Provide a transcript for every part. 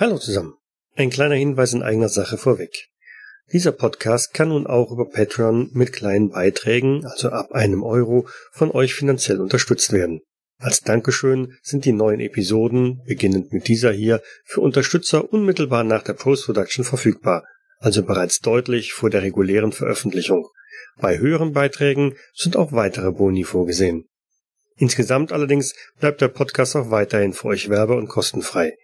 Hallo zusammen. Ein kleiner Hinweis in eigener Sache vorweg. Dieser Podcast kann nun auch über Patreon mit kleinen Beiträgen, also ab einem Euro, von euch finanziell unterstützt werden. Als Dankeschön sind die neuen Episoden, beginnend mit dieser hier, für Unterstützer unmittelbar nach der Post-Production verfügbar, also bereits deutlich vor der regulären Veröffentlichung. Bei höheren Beiträgen sind auch weitere Boni vorgesehen. Insgesamt allerdings bleibt der Podcast auch weiterhin für euch werbe- und kostenfrei.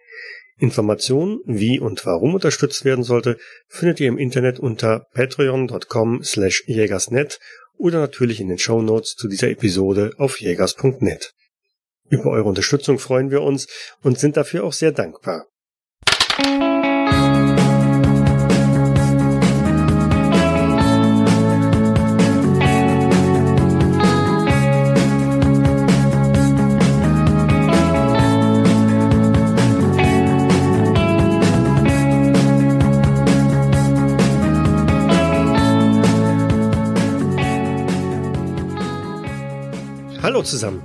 Informationen, wie und warum unterstützt werden sollte, findet ihr im Internet unter patreon.com slash jägersnet oder natürlich in den Show Notes zu dieser Episode auf jägers.net. Über eure Unterstützung freuen wir uns und sind dafür auch sehr dankbar. Hallo zusammen.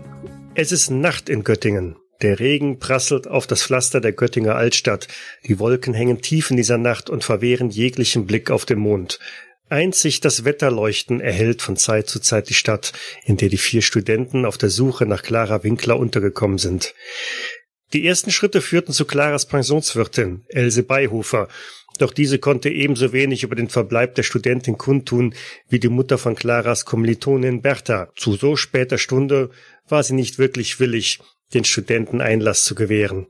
Es ist Nacht in Göttingen. Der Regen prasselt auf das Pflaster der Göttinger Altstadt. Die Wolken hängen tief in dieser Nacht und verwehren jeglichen Blick auf den Mond. Einzig das Wetterleuchten erhellt von Zeit zu Zeit die Stadt, in der die vier Studenten auf der Suche nach Clara Winkler untergekommen sind. Die ersten Schritte führten zu Claras Pensionswirtin, Else Beihofer, doch diese konnte ebenso wenig über den Verbleib der Studentin kundtun wie die Mutter von Claras Kommilitonin Bertha. Zu so später Stunde war sie nicht wirklich willig, den Studenten Einlass zu gewähren.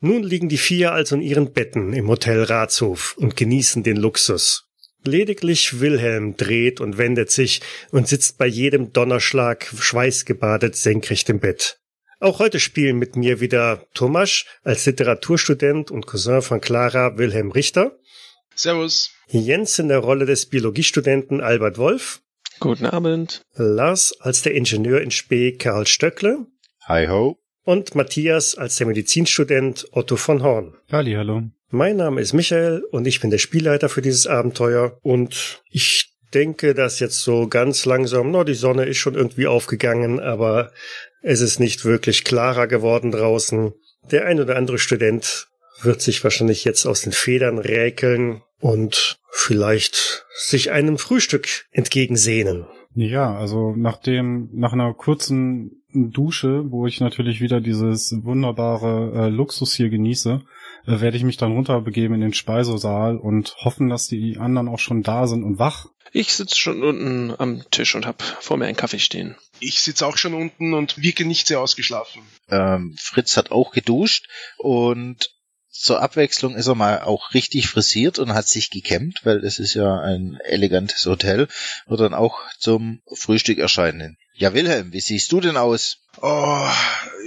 Nun liegen die vier also in ihren Betten im Hotel Ratshof und genießen den Luxus. Lediglich Wilhelm dreht und wendet sich und sitzt bei jedem Donnerschlag schweißgebadet senkrecht im Bett. Auch heute spielen mit mir wieder Thomas als Literaturstudent und Cousin von Clara Wilhelm Richter. Servus. Jens in der Rolle des Biologiestudenten Albert Wolf. Guten Abend. Lars als der Ingenieur in Spee Karl Stöckle. Hi ho. Und Matthias als der Medizinstudent Otto von Horn. Halli, hallo. Mein Name ist Michael und ich bin der Spielleiter für dieses Abenteuer und ich denke, dass jetzt so ganz langsam, no, die Sonne ist schon irgendwie aufgegangen, aber es ist nicht wirklich klarer geworden draußen. Der ein oder andere Student wird sich wahrscheinlich jetzt aus den Federn räkeln und vielleicht sich einem Frühstück entgegensehnen. Ja, also nachdem, nach einer kurzen Dusche, wo ich natürlich wieder dieses wunderbare äh, Luxus hier genieße, äh, werde ich mich dann runterbegeben in den Speisesaal und hoffen, dass die anderen auch schon da sind und wach. Ich sitze schon unten am Tisch und habe vor mir einen Kaffee stehen. Ich sitze auch schon unten und wirke nicht sehr ausgeschlafen. Ähm, Fritz hat auch geduscht und zur Abwechslung ist er mal auch richtig frisiert und hat sich gekämmt, weil es ist ja ein elegantes Hotel, wird dann auch zum Frühstück erscheinen. Ja, Wilhelm, wie siehst du denn aus? Oh,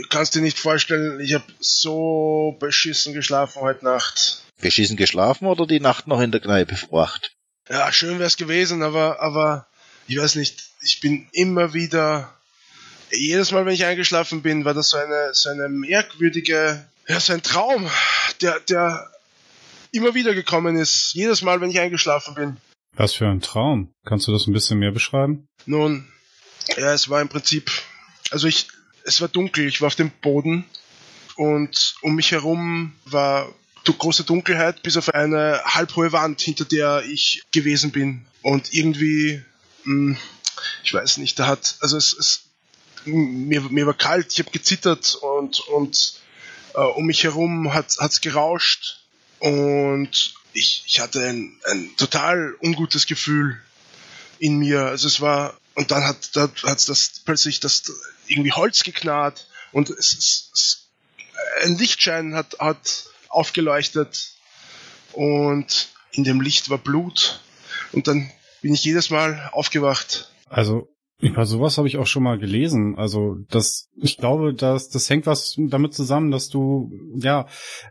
kannst dir nicht vorstellen, ich habe so beschissen geschlafen heute Nacht. Beschissen geschlafen oder die Nacht noch in der Kneipe verbracht? Ja, schön wär's gewesen, aber, aber, ich weiß nicht, ich bin immer wieder, jedes Mal, wenn ich eingeschlafen bin, war das so eine, so eine merkwürdige, ja, so ein Traum, der, der immer wieder gekommen ist. Jedes Mal, wenn ich eingeschlafen bin. Was für ein Traum. Kannst du das ein bisschen mehr beschreiben? Nun, ja, es war im Prinzip, also ich, es war dunkel, ich war auf dem Boden und um mich herum war große Dunkelheit bis auf eine halbhohe Wand, hinter der ich gewesen bin. Und irgendwie, mh, ich weiß nicht, da hat, also es, es mir, mir war kalt, ich habe gezittert und, und äh, um mich herum hat es gerauscht und ich, ich hatte ein, ein total ungutes Gefühl in mir. Also es war, und dann hat da hat's das plötzlich das irgendwie Holz geknarrt und es, es, es ein Lichtschein hat, hat aufgeleuchtet und in dem Licht war Blut und dann bin ich jedes Mal aufgewacht. Also über sowas habe ich auch schon mal gelesen. Also das, ich glaube, dass das hängt was damit zusammen, dass du ja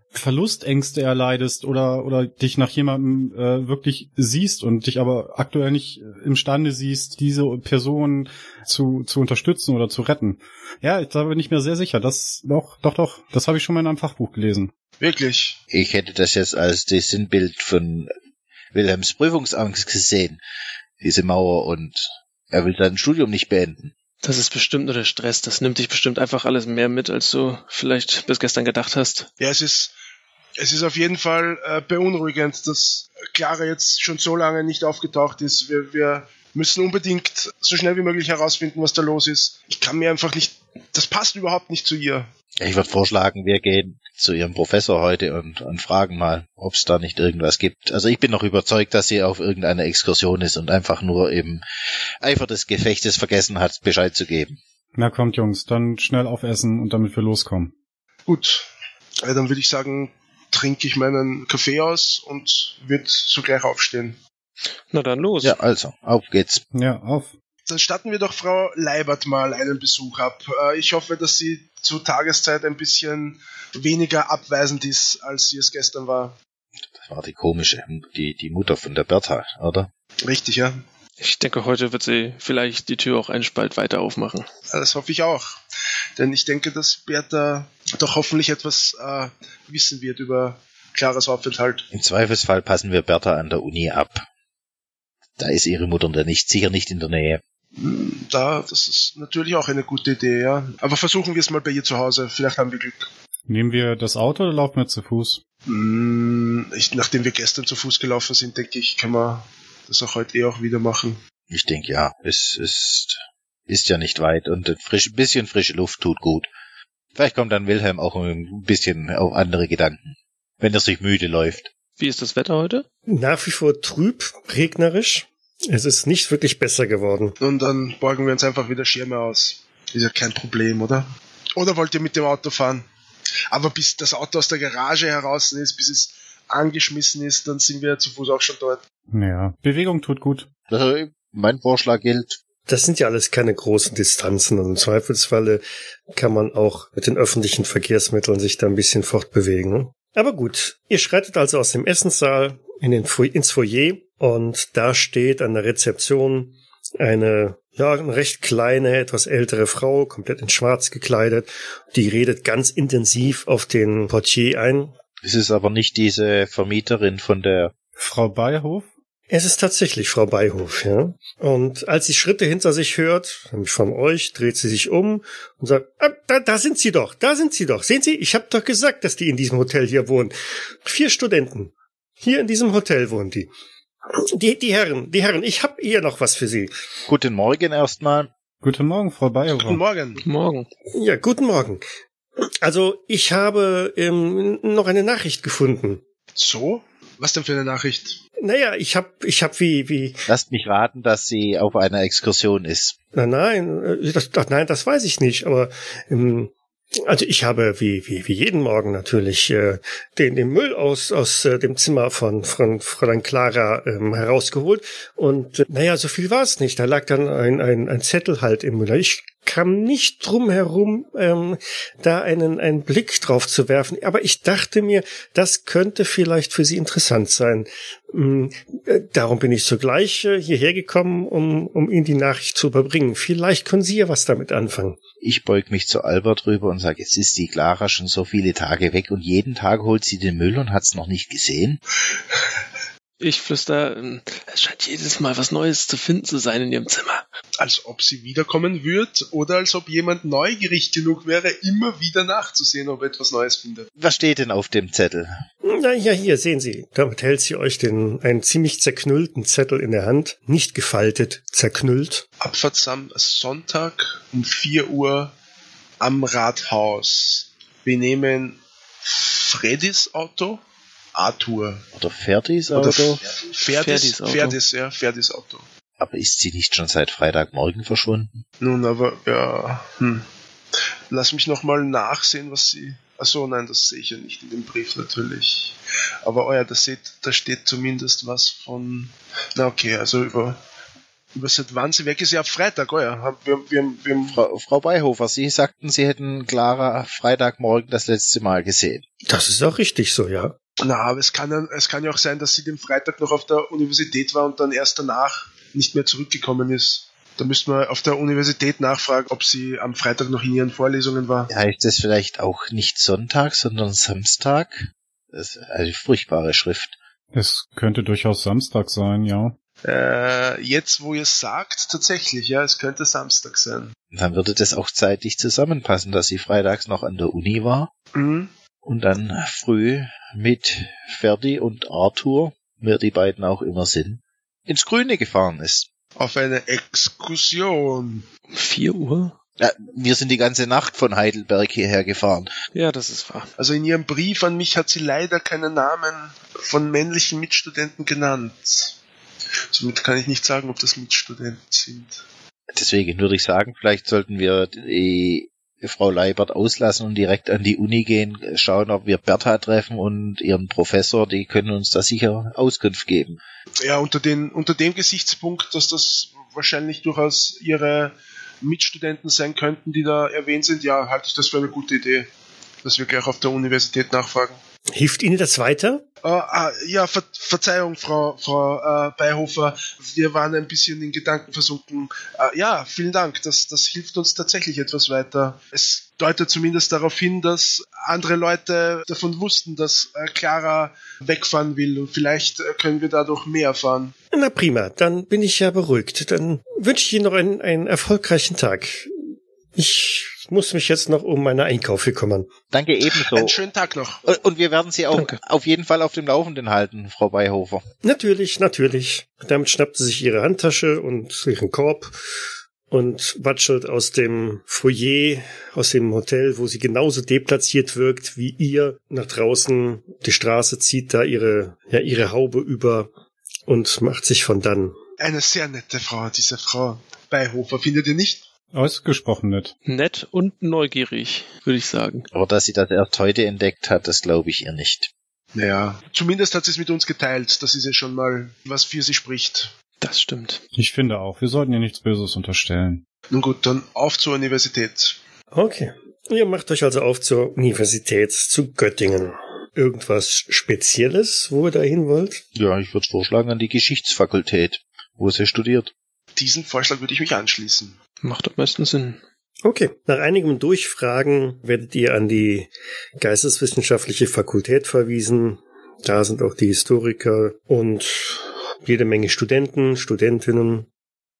Verlustängste erleidest oder oder dich nach jemandem äh, wirklich siehst und dich aber aktuell nicht imstande siehst, diese Person zu zu unterstützen oder zu retten. Ja, da bin ich mir sehr sicher. Das doch doch doch. Das habe ich schon mal in einem Fachbuch gelesen. Wirklich? Ich hätte das jetzt als das Sinnbild von Wilhelms Prüfungsangst gesehen. Diese Mauer und er will sein Studium nicht beenden. Das ist bestimmt nur der Stress. Das nimmt dich bestimmt einfach alles mehr mit, als du vielleicht bis gestern gedacht hast. Ja, es ist, Es ist auf jeden Fall äh, beunruhigend, dass Clara jetzt schon so lange nicht aufgetaucht ist. Wir, wir müssen unbedingt so schnell wie möglich herausfinden, was da los ist. Ich kann mir einfach nicht, das passt überhaupt nicht zu ihr. Ich würde vorschlagen, wir gehen zu Ihrem Professor heute und, und fragen mal, ob es da nicht irgendwas gibt. Also ich bin noch überzeugt, dass sie auf irgendeiner Exkursion ist und einfach nur im Eifer des Gefechtes vergessen hat, Bescheid zu geben. Na kommt, Jungs, dann schnell aufessen und damit wir loskommen. Gut, äh, dann würde ich sagen, trinke ich meinen Kaffee aus und würde sogleich aufstehen. Na dann los. Ja, also, auf geht's. Ja, auf. Dann statten wir doch Frau Leibert mal einen Besuch ab. Äh, Ich hoffe, dass sie zur Tageszeit ein bisschen weniger abweisend ist, als sie es gestern war. Das war die komische, die, die Mutter von der Bertha, oder? Richtig, ja? Ich denke, heute wird sie vielleicht die Tür auch einen Spalt weiter aufmachen. Das hoffe ich auch. Denn ich denke, dass Bertha doch hoffentlich etwas äh, wissen wird über Claras Aufenthalt. Im Zweifelsfall passen wir Bertha an der Uni ab. Da ist ihre Mutter da nicht, sicher nicht in der Nähe. Da, das ist natürlich auch eine gute Idee, ja. Aber versuchen wir es mal bei ihr zu Hause. Vielleicht haben wir Glück. Nehmen wir das Auto oder laufen wir zu Fuß? Hm, Ich, nachdem wir gestern zu Fuß gelaufen sind, denke ich, können wir das auch heute eh auch wieder machen. Ich denke, ja, es ist, ist ja nicht weit und ein frisch, bisschen frische Luft tut gut. Vielleicht kommt dann Wilhelm auch ein bisschen auf andere Gedanken, wenn er sich müde läuft. Wie ist das Wetter heute? Nach wie vor trüb, regnerisch. Es ist nicht wirklich besser geworden. Und dann borgen wir uns einfach wieder Schirme aus. Ist ja kein Problem, oder? Oder wollt ihr mit dem Auto fahren? Aber bis das Auto aus der Garage heraus ist, bis es angeschmissen ist, dann sind wir zu Fuß auch schon dort. Ja, Bewegung tut gut. Also, mein Vorschlag gilt, Das sind ja alles keine großen Distanzen und im Zweifelsfalle kann man auch mit den öffentlichen Verkehrsmitteln sich da ein bisschen fortbewegen. Aber gut, ihr schreitet also aus dem Essenssaal in den Fo ins Foyer und da steht an der Rezeption eine, ja, eine recht kleine, etwas ältere Frau, komplett in schwarz gekleidet. Die redet ganz intensiv auf den Portier ein. es ist aber nicht diese Vermieterin von der, Frau Beihof? Es ist tatsächlich Frau Beihof, ja. Und als sie Schritte hinter sich hört, nämlich von euch, dreht sie sich um und sagt, ah, da, da sind sie doch, da sind sie doch. Sehen Sie, ich habe doch gesagt, dass die in diesem Hotel hier wohnen. Vier Studenten. Hier in diesem Hotel wohnen die. Die, die Herren, die Herren, ich habe hier noch was für Sie. guten Morgen erstmal. Guten Morgen, Frau Beihof. Guten Morgen. Morgen. Ja, guten Morgen. Also, ich habe ähm, noch eine Nachricht gefunden. So? Was denn für eine Nachricht? Naja, ich habe, ich habe wie, wie, Lasst mich raten, dass sie auf einer Exkursion ist. Na, nein, äh, das, das, nein, das weiß ich nicht. Aber ähm, also ich habe wie wie wie jeden Morgen natürlich äh, den den Müll aus aus äh, dem Zimmer von von Fräulein Clara ähm, herausgeholt und äh, naja, so viel war es nicht. Da lag dann ein ein ein Zettel halt im Müll. Ich kam nicht drum herum, ähm, da einen einen Blick drauf zu werfen. Aber ich dachte mir, das könnte vielleicht für Sie interessant sein. Mm, äh, Darum bin ich sogleich äh, hierher gekommen, um, um Ihnen die Nachricht zu überbringen. Vielleicht können Sie ja was damit anfangen. Ich beug mich zu Albert rüber und sage, jetzt ist die Clara schon so viele Tage weg und jeden Tag holt sie den Müll und hat's noch nicht gesehen. Ich flüster, ähm, es scheint jedes Mal was Neues zu finden zu sein in ihrem Zimmer. Als ob sie wiederkommen wird oder als ob jemand neugierig genug wäre, immer wieder nachzusehen, ob er etwas Neues findet. Was steht denn auf dem Zettel? Na ja, hier, sehen Sie. Damit hält sie euch den, einen ziemlich zerknüllten Zettel in der Hand. Nicht gefaltet, zerknüllt. Abfahrt am Sonntag um 4 Uhr am Rathaus. Wir nehmen Freddys Auto, Arthur. Oder Ferdis Oder Auto? Ferdis, Ferdis Auto. Ferdis, ja, Ferdis Auto. Aber ist sie nicht schon seit Freitagmorgen verschwunden? Nun, aber, ja, hm. Lass mich nochmal nachsehen, was sie. Achso, nein, das sehe ich ja nicht in dem Brief natürlich. Aber oh ja, da, seht, da steht zumindest was von. Na okay, also über. Über seit wann sie weg ist, ja, ab Freitag, oh ja. Wir, wir, wir, Frau, Frau Beihofer, Sie sagten, Sie hätten Clara Freitagmorgen das letzte Mal gesehen. Das ist auch richtig so, ja. Na, aber es kann, ja, es kann ja auch sein, dass sie den Freitag noch auf der Universität war und dann erst danach nicht mehr zurückgekommen ist. Da müssten wir auf der Universität nachfragen, ob sie am Freitag noch in ihren Vorlesungen war. Heißt es vielleicht auch nicht Sonntag, sondern Samstag? Das ist eine furchtbare Schrift. Es könnte durchaus Samstag sein, ja. Äh, jetzt, wo ihr es sagt, tatsächlich, ja, es könnte Samstag sein. Und dann würde das auch zeitlich zusammenpassen, dass sie freitags noch an der Uni war Mhm. Und dann früh mit Ferdi und Arthur, wer die beiden auch immer sind, ins Grüne gefahren ist. Auf eine Exkursion. Um 4 Uhr? Ja, wir sind die ganze Nacht von Heidelberg hierher gefahren. Ja, das ist wahr. Also in ihrem Brief an mich hat sie leider keinen Namen von männlichen Mitstudenten genannt. Somit kann ich nicht sagen, ob das Mitstudenten sind. Deswegen würde ich sagen, vielleicht sollten wir die Frau Leibert auslassen und direkt an die Uni gehen, schauen, ob wir Bertha treffen und ihren Professor, die können uns da sicher Auskunft geben. Ja, unter, den, unter dem Gesichtspunkt, dass das wahrscheinlich durchaus ihre Mitstudenten sein könnten, die da erwähnt sind, ja, halte ich das für eine gute Idee, dass wir gleich auf der Universität nachfragen. Hilft Ihnen das weiter? Äh, ah, ja, Ver Verzeihung, Frau, Frau äh, Beihofer, wir waren ein bisschen in Gedanken versunken. Äh, ja, vielen Dank, das, das hilft uns tatsächlich etwas weiter. Es deutet zumindest darauf hin, dass andere Leute davon wussten, dass Clara wegfahren will und vielleicht können wir dadurch mehr erfahren. Na prima, dann bin ich ja beruhigt. Dann wünsche ich Ihnen noch einen, einen erfolgreichen Tag. Ich muss mich jetzt noch um meine Einkäufe kümmern. Danke ebenso. Einen schönen Tag noch. Und- Und wir werden Sie auch Danke. auf jeden Fall auf dem Laufenden halten, Frau Beihofer. Natürlich, natürlich. Damit schnappt sie sich ihre Handtasche und ihren Korb und watschelt aus dem Foyer, aus dem Hotel, wo sie genauso deplatziert wirkt wie ihr, nach draußen. Die Straße zieht da ihre, ja, ihre Haube über und macht sich von dann. Eine sehr nette Frau, diese Frau Beihofer, findet ihr nicht? Ausgesprochen nett. Nett und neugierig, würde ich sagen. Aber dass sie das erst heute entdeckt hat, das glaube ich ihr nicht. Naja, zumindest hat sie es mit uns geteilt. Das ist ja schon mal, was für sie spricht. Das stimmt. Ich finde auch, wir sollten ihr nichts Böses unterstellen. Nun gut, dann auf zur Universität. Okay. Ihr macht euch also auf zur Universität zu Göttingen. Irgendwas Spezielles, wo ihr da hin wollt? Ja, ich würde vorschlagen an die Geschichtsfakultät, wo sie studiert. Diesen Vorschlag würde ich mich anschließen. Macht am meisten Sinn. Okay. Nach einigem Durchfragen werdet ihr an die geisteswissenschaftliche Fakultät verwiesen. Da sind auch die Historiker und jede Menge Studenten, Studentinnen,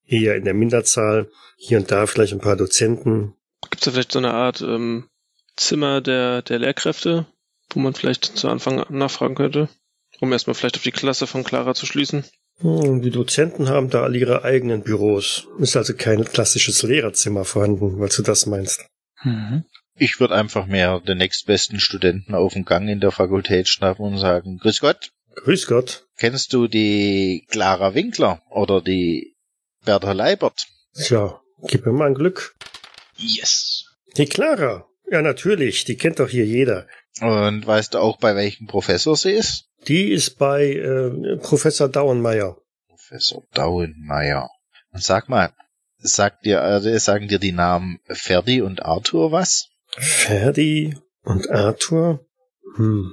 eher in der Minderzahl. Hier und da vielleicht ein paar Dozenten. Gibt es da vielleicht so eine Art ähm, Zimmer der, der Lehrkräfte, wo man vielleicht zu Anfang nachfragen könnte? Um erstmal vielleicht auf die Klasse von Clara zu schließen. Hm, Die Dozenten haben da alle ihre eigenen Büros. Ist also kein klassisches Lehrerzimmer vorhanden, weil du das meinst. Mhm. Ich würde einfach mehr den nächstbesten Studenten auf dem Gang in der Fakultät schnappen und sagen, Grüß Gott, Grüß Gott. kennst du die Clara Winkler oder die Bertha Leibert? Tja, gib mir mal ein Glück. Yes. Die Clara. Ja, natürlich. Die kennt doch hier jeder. Und weißt du auch, bei welchem Professor sie ist? Die ist bei äh, Professor Dauenmeier. Professor Dauenmeier. Und sag mal, sagt dir, äh, sagen dir die Namen Ferdi und Arthur was? Ferdi und Arthur? Hm.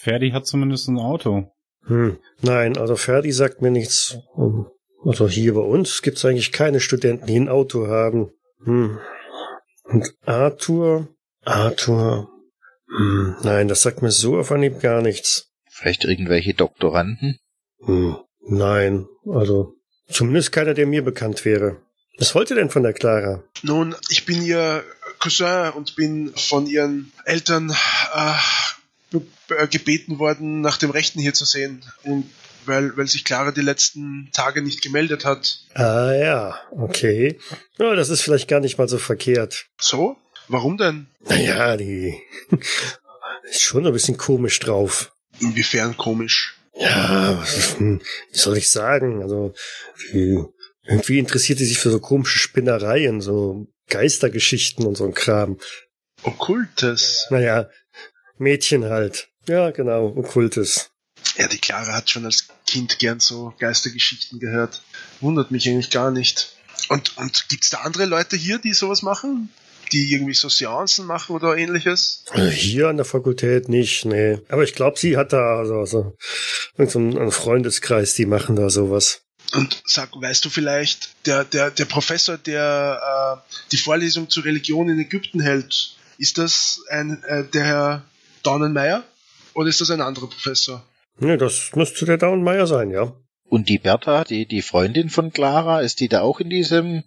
Ferdi hat zumindest ein Auto. Hm. Nein, also Ferdi sagt mir nichts. Also hier bei uns gibt's eigentlich keine Studenten, die ein Auto haben. Hm. Und Arthur? Arthur? Hm. Nein, das sagt mir so auf Anhieb gar nichts. Vielleicht irgendwelche Doktoranden? Hm. Nein, also zumindest keiner, der mir bekannt wäre. Was wollt ihr denn von der Clara? Nun, ich bin ihr Cousin und bin von ihren Eltern äh, be- gebeten worden, nach dem Rechten hier zu sehen. Und weil, weil sich Clara die letzten Tage nicht gemeldet hat. Ah ja, okay. Ja, das ist vielleicht gar nicht mal so verkehrt. So? Warum denn? Naja, die ist schon ein bisschen komisch drauf. Inwiefern komisch? Ja, was- wie soll ich sagen? Also, irgendwie interessiert sie sich für so komische Spinnereien, so Geistergeschichten und so ein Kram. Okkultes. Naja, Mädchen halt. Ja, genau, okkultes. Ja, die Clara hat schon als Kind gern so Geistergeschichten gehört. Wundert mich eigentlich gar nicht. Und, und gibt's da andere Leute hier, die sowas machen? Die irgendwie so Seancen machen oder ähnliches? Also Hier an der Fakultät nicht, nee. Aber ich glaube, sie hat da also, so irgend so einen Freundeskreis, die machen da sowas. Und sag, weißt du vielleicht, der, der, der Professor, der äh, die Vorlesung zur Religion in Ägypten hält, ist das ein, äh, der Herr Daunenmeier? Oder ist das ein anderer Professor? Nee, das müsste der Dauenmeier sein, ja. Und die Bertha, die, die Freundin von Clara, ist die da auch in diesem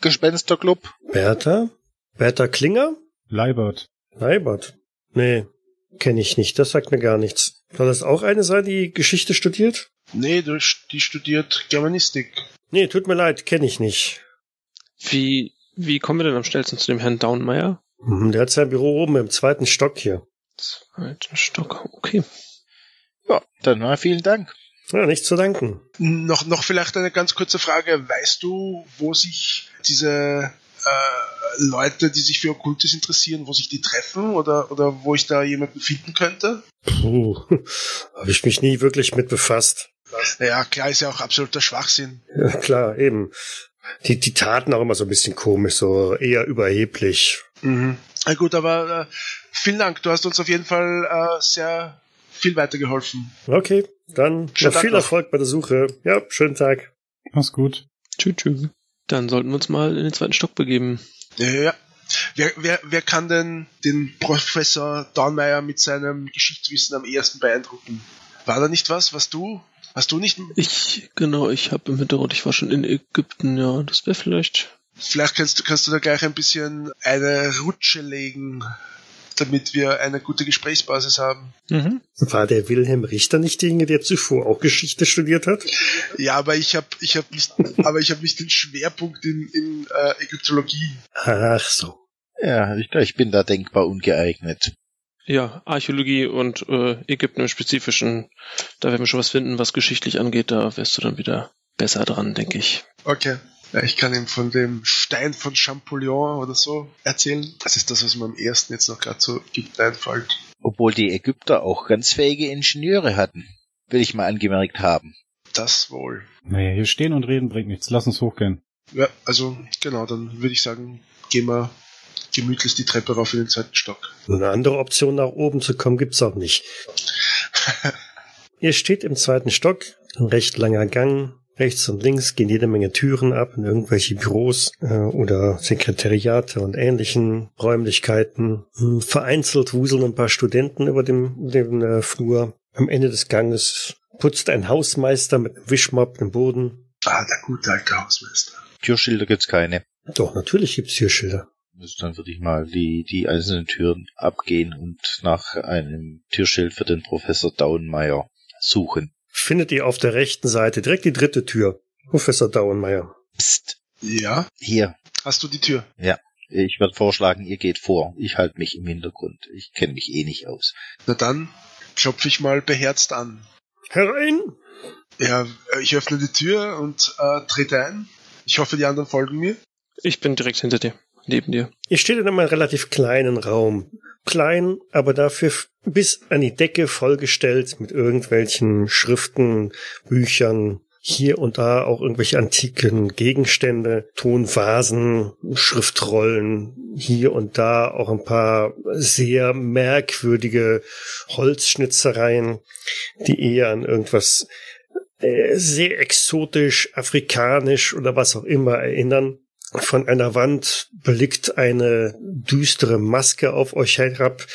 Gespensterclub? Bertha? Bertha Klinger? Leibert. Leibert? Nee. Kenne ich nicht, das sagt mir gar nichts. Soll das auch eine sein, die Geschichte studiert? Nee, die studiert Germanistik. Nee, tut mir leid, kenne ich nicht. Wie, wie kommen wir denn am schnellsten zu dem Herrn Downmeier? Hm, Der hat sein Büro oben im zweiten Stock hier. Zweiten Stock, okay. Ja, dann mal vielen Dank. Ja, nicht zu danken. Noch, noch vielleicht eine ganz kurze Frage. Weißt du, wo sich diese äh, Leute, die sich für Okkultes interessieren, wo sich die treffen oder, oder wo ich da jemanden finden könnte? Puh, habe ich mich nie wirklich mit befasst. Ja, klar, ist ja auch absoluter Schwachsinn. Ja, klar, eben. Die, die taten auch immer so ein bisschen komisch, so eher überheblich. Mhm. Na gut, aber äh, vielen Dank. Du hast uns auf jeden Fall äh, sehr viel weitergeholfen. Okay, dann viel noch. Erfolg bei der Suche. Ja, schönen Tag. Mach's gut. Tschüss, tschüss. Dann sollten wir uns mal in den zweiten Stock begeben. Ja, ja, ja. Wer, wer, wer kann denn den Professor Dornmeier mit seinem Geschichtswissen am ehesten beeindrucken? War da nicht was, was du, hast du nicht, Ich, genau, ich habe im Hintergrund, ich war schon in Ägypten, ja, das wäre vielleicht. vielleicht kannst du, kannst du da gleich ein bisschen eine Rutsche legen, damit wir eine gute Gesprächsbasis haben. Mhm. War der Wilhelm Richter nicht derjenige, der zuvor auch Geschichte studiert hat? Ja, aber ich habe ich hab nicht, aber ich habe nicht den Schwerpunkt in, in äh, Ägyptologie. Ach so. Ja, ich, ich bin da denkbar ungeeignet. Ja, Archäologie und äh, Ägypten im Spezifischen, da werden wir schon was finden, was geschichtlich angeht, da wärst du dann wieder besser dran, denke ich. Okay. Ja, ich kann ihm von dem Stein von Champollion oder so erzählen. Das ist das, was mir am ersten jetzt noch gerade so gibt einfällt. Obwohl die Ägypter auch ganz fähige Ingenieure hatten, will ich mal angemerkt haben. Das wohl. Naja, hier stehen und reden bringt nichts. Lass uns hochgehen. Ja, also genau, dann würde ich sagen, gehen wir gemütlich die Treppe rauf in den zweiten Stock. Eine andere Option nach oben zu kommen gibt's auch nicht. Ihr steht im zweiten Stock, ein recht langer Gang. Rechts und links gehen jede Menge Türen ab in irgendwelche Büros äh, oder Sekretariate und ähnlichen Räumlichkeiten. Hm, Vereinzelt wuseln ein paar Studenten über dem, dem äh, Flur. Am Ende des Ganges putzt ein Hausmeister mit einem Wischmopp den Boden. Ah, der gute alte Hausmeister. Türschilder gibt's keine. Doch, natürlich gibt's hier Schilder. Also dann würde ich mal die, die einzelnen Türen abgehen und nach einem Türschild für den Professor Dauenmeier suchen. Findet ihr auf der rechten Seite direkt die dritte Tür. Professor Dauenmeier. Psst, Ja? hier. Hast du die Tür? Ich würde vorschlagen, ihr geht vor. Ich halte mich im Hintergrund. Ich kenne mich eh nicht aus. Na dann klopfe ich mal beherzt an. Herein! Ja, äh, ich öffne die Tür und äh, trete ein. Ich hoffe, die anderen folgen mir. Ich bin direkt hinter dir, neben dir. Ihr steht in einem relativ kleinen Raum. Klein, aber dafür bis an die Decke vollgestellt mit irgendwelchen Schriften, Büchern, hier und da auch irgendwelche antiken Gegenstände, Tonvasen, Schriftrollen, hier und da auch ein paar sehr merkwürdige Holzschnitzereien, die eher an irgendwas äh, sehr exotisch, afrikanisch oder was auch immer erinnern. Von einer Wand blickt eine düstere Maske auf euch herab,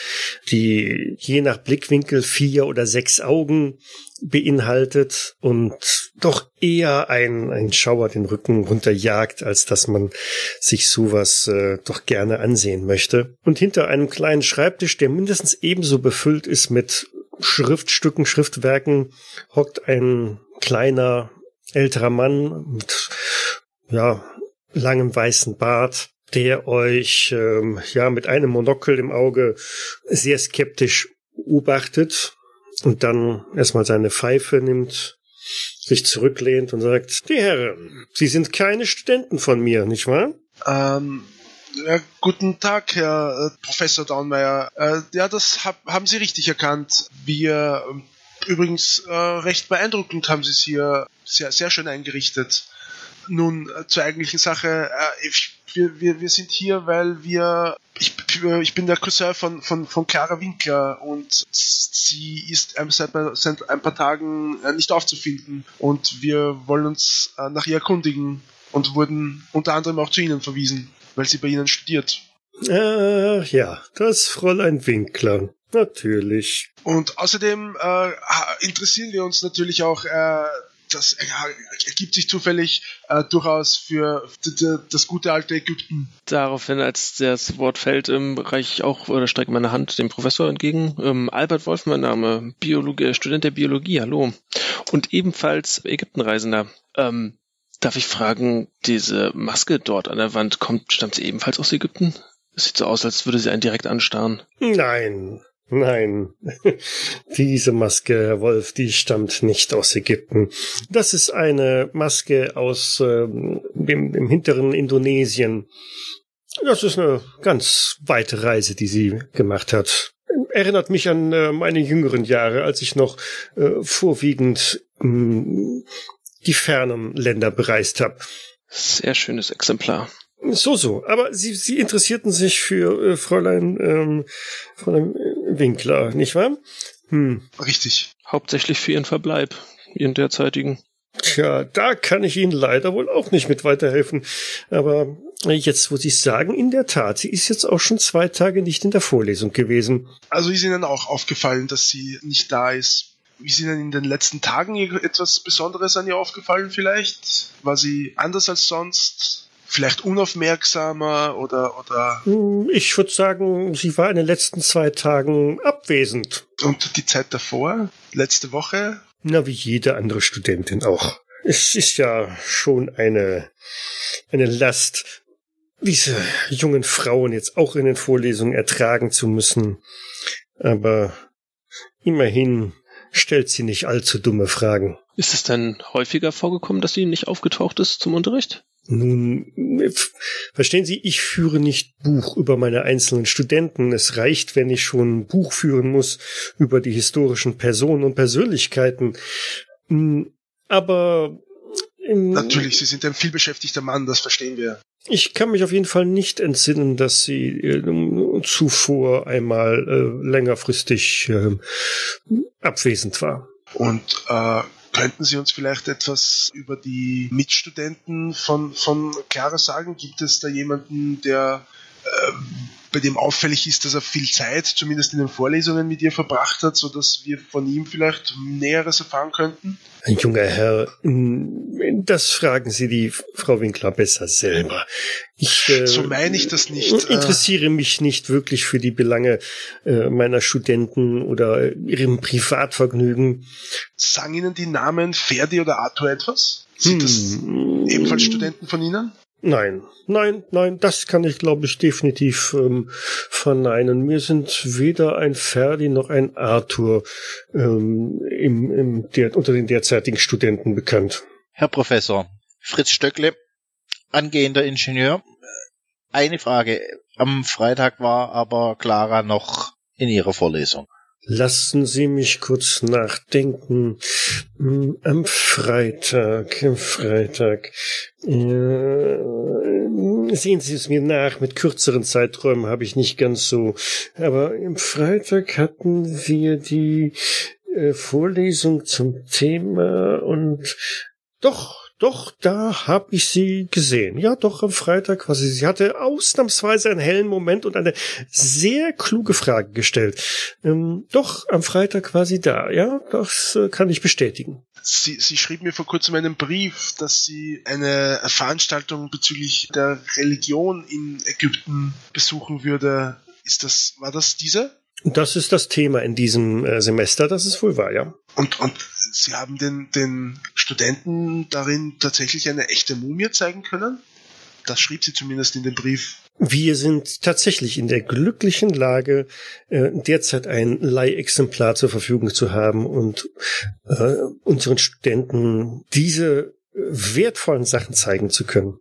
die je nach Blickwinkel vier oder sechs Augen beinhaltet und doch eher ein, ein Schauer den Rücken runterjagt, als dass man sich sowas äh, doch gerne ansehen möchte. Und hinter einem kleinen Schreibtisch, der mindestens ebenso befüllt ist mit Schriftstücken, Schriftwerken, hockt ein kleiner älterer Mann mit ja langem weißen Bart, der euch ähm, ja mit einem Monokel im Auge sehr skeptisch beobachtet und dann erstmal seine Pfeife nimmt, sich zurücklehnt und sagt, die Herren, Sie sind keine Studenten von mir, nicht wahr? Ähm, ja, guten Tag, Herr äh, Professor Daunmeier. Äh, ja, das hab, haben Sie richtig erkannt. Wir ähm, übrigens äh, recht beeindruckend haben Sie es hier sehr, sehr schön eingerichtet. Nun äh, zur eigentlichen Sache. Äh, ich, wir, wir, wir sind hier, weil wir. Ich, ich bin der Cousin von, von, von Clara Winkler und sie ist ähm, seit, seit ein paar Tagen äh, nicht aufzufinden. Und wir wollen uns äh, nach ihr erkundigen und wurden unter anderem auch zu Ihnen verwiesen, weil sie bei Ihnen studiert. Ach ja, das Fräulein Winkler. Natürlich. Und außerdem äh, interessieren wir uns natürlich auch äh, das ergibt sich zufällig äh, durchaus für das gute alte Ägypten. Daraufhin, als das Wort fällt, ähm, reiche ich auch oder strecke meine Hand dem Professor entgegen. Ähm, Albert Wolf, mein Name, Biologe, Student der Biologie, hallo. Und ebenfalls Ägyptenreisender. Ähm, darf ich fragen, diese Maske dort an der Wand, kommt, stammt sie ebenfalls aus Ägypten? Es sieht so aus, als würde sie einen direkt anstarren. Nein, Nein, diese Maske, Herr Wolf, die stammt nicht aus Ägypten. Das ist eine Maske aus ähm, dem, dem hinteren Indonesien. Das ist eine ganz weite Reise, die sie gemacht hat. Erinnert mich an äh, meine jüngeren Jahre, als ich noch äh, vorwiegend äh, die fernen Länder bereist habe. Sehr schönes Exemplar. So, so. Aber Sie, Sie interessierten sich für äh, Fräulein, ähm, Fräulein Winkler, nicht wahr? Hm. Richtig. Hauptsächlich für Ihren Verbleib, Ihren derzeitigen. Tja, da kann ich Ihnen leider wohl auch nicht mit weiterhelfen. Aber jetzt, wo Sie es sagen, in der Tat, sie ist jetzt auch schon zwei Tage nicht in der Vorlesung gewesen. Also ist Ihnen auch aufgefallen, dass sie nicht da ist? Wie ist Ihnen in den letzten Tagen etwas Besonderes an ihr aufgefallen vielleicht? War sie anders als sonst? Vielleicht unaufmerksamer oder, oder? Hm, ich würde sagen, sie war in den letzten zwei Tagen abwesend. Und die Zeit davor? Letzte Woche? Na, wie jede andere Studentin auch. Es ist ja schon eine, eine Last, diese jungen Frauen jetzt auch in den Vorlesungen ertragen zu müssen. Aber immerhin stellt sie nicht allzu dumme Fragen. Ist es denn häufiger vorgekommen, dass sie nicht aufgetaucht ist zum Unterricht? Nun, verstehen Sie, ich führe nicht Buch über meine einzelnen Studenten. Es reicht, wenn ich schon Buch führen muss über die historischen Personen und Persönlichkeiten. Hm, aber Natürlich, Sie sind ein vielbeschäftigter Mann, das verstehen wir. Ich kann mich auf jeden Fall nicht entsinnen, dass sie äh, zuvor einmal äh, längerfristig äh, abwesend war. Und äh, Könnten Sie uns vielleicht etwas über die Mitstudenten von, von Clara sagen? Gibt es da jemanden, der äh, bei dem auffällig ist, dass er viel Zeit, zumindest in den Vorlesungen, mit ihr verbracht hat, so dass wir von ihm vielleicht Näheres erfahren könnten? Ein junger Herr, das fragen Sie die Frau Winkler besser selber. Ich, äh, so meine ich das nicht. Äh. interessiere mich nicht wirklich für die Belange äh, meiner Studenten oder ihrem Privatvergnügen. Sagen Ihnen die Namen Ferdi oder Arthur etwas? Sind hm. das ebenfalls Studenten von Ihnen? Nein, nein, nein, das kann ich, glaube ich, definitiv ähm, verneinen. Mir sind weder ein Ferdi noch ein Arthur ähm, im, im der, unter den derzeitigen Studenten bekannt. Herr Professor, Fritz Stöckle, angehender Ingenieur. Eine Frage. Am Freitag war aber Clara noch in ihrer Vorlesung. Lassen Sie mich kurz nachdenken. Hm, am Freitag, am Freitag. Äh, sehen Sie es mir nach, mit kürzeren Zeiträumen habe ich nicht ganz so. Aber am Freitag hatten wir die äh, Vorlesung zum Thema und doch, doch, da habe ich sie gesehen. Ja, doch, am Freitag quasi. Sie hatte ausnahmsweise einen hellen Moment und eine sehr kluge Frage gestellt. Ähm, doch, am Freitag quasi da. Ja, das äh, kann ich bestätigen. Sie, sie schrieb mir vor kurzem einen Brief, dass sie eine Veranstaltung bezüglich der Religion in Ägypten besuchen würde. Ist das, war das diese? Das ist das Thema in diesem äh, Semester, das ist wohl wahr, ja. Und, und Sie haben den, den Studenten darin tatsächlich eine echte Mumie zeigen können? Das schrieb sie zumindest in dem Brief. Wir sind tatsächlich in der glücklichen Lage, äh, derzeit ein Leihexemplar zur Verfügung zu haben und äh, unseren Studenten diese wertvollen Sachen zeigen zu können.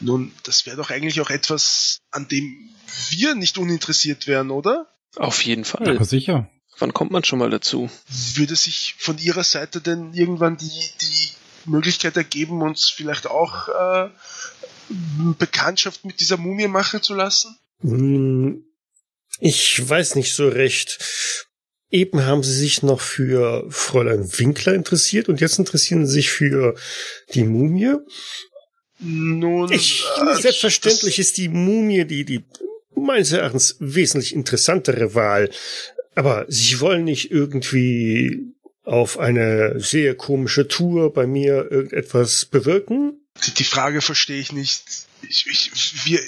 Nun, das wäre doch eigentlich auch etwas, an dem wir nicht uninteressiert wären, oder? Auf jeden Fall. Ja, sicher. Wann kommt man schon mal dazu? Würde sich von Ihrer Seite denn irgendwann die, die Möglichkeit ergeben, uns vielleicht auch äh, Bekanntschaft mit dieser Mumie machen zu lassen? Hm, ich weiß nicht so recht. Eben haben sie sich noch für Fräulein Winkler interessiert und jetzt interessieren sie sich für die Mumie. Nun, ich, äh, selbstverständlich ist die Mumie die, die meines Erachtens wesentlich interessantere Wahl. Aber sie wollen nicht irgendwie auf eine sehr komische Tour bei mir irgendetwas bewirken? Die, Frage verstehe ich nicht. Ich, ich, wir,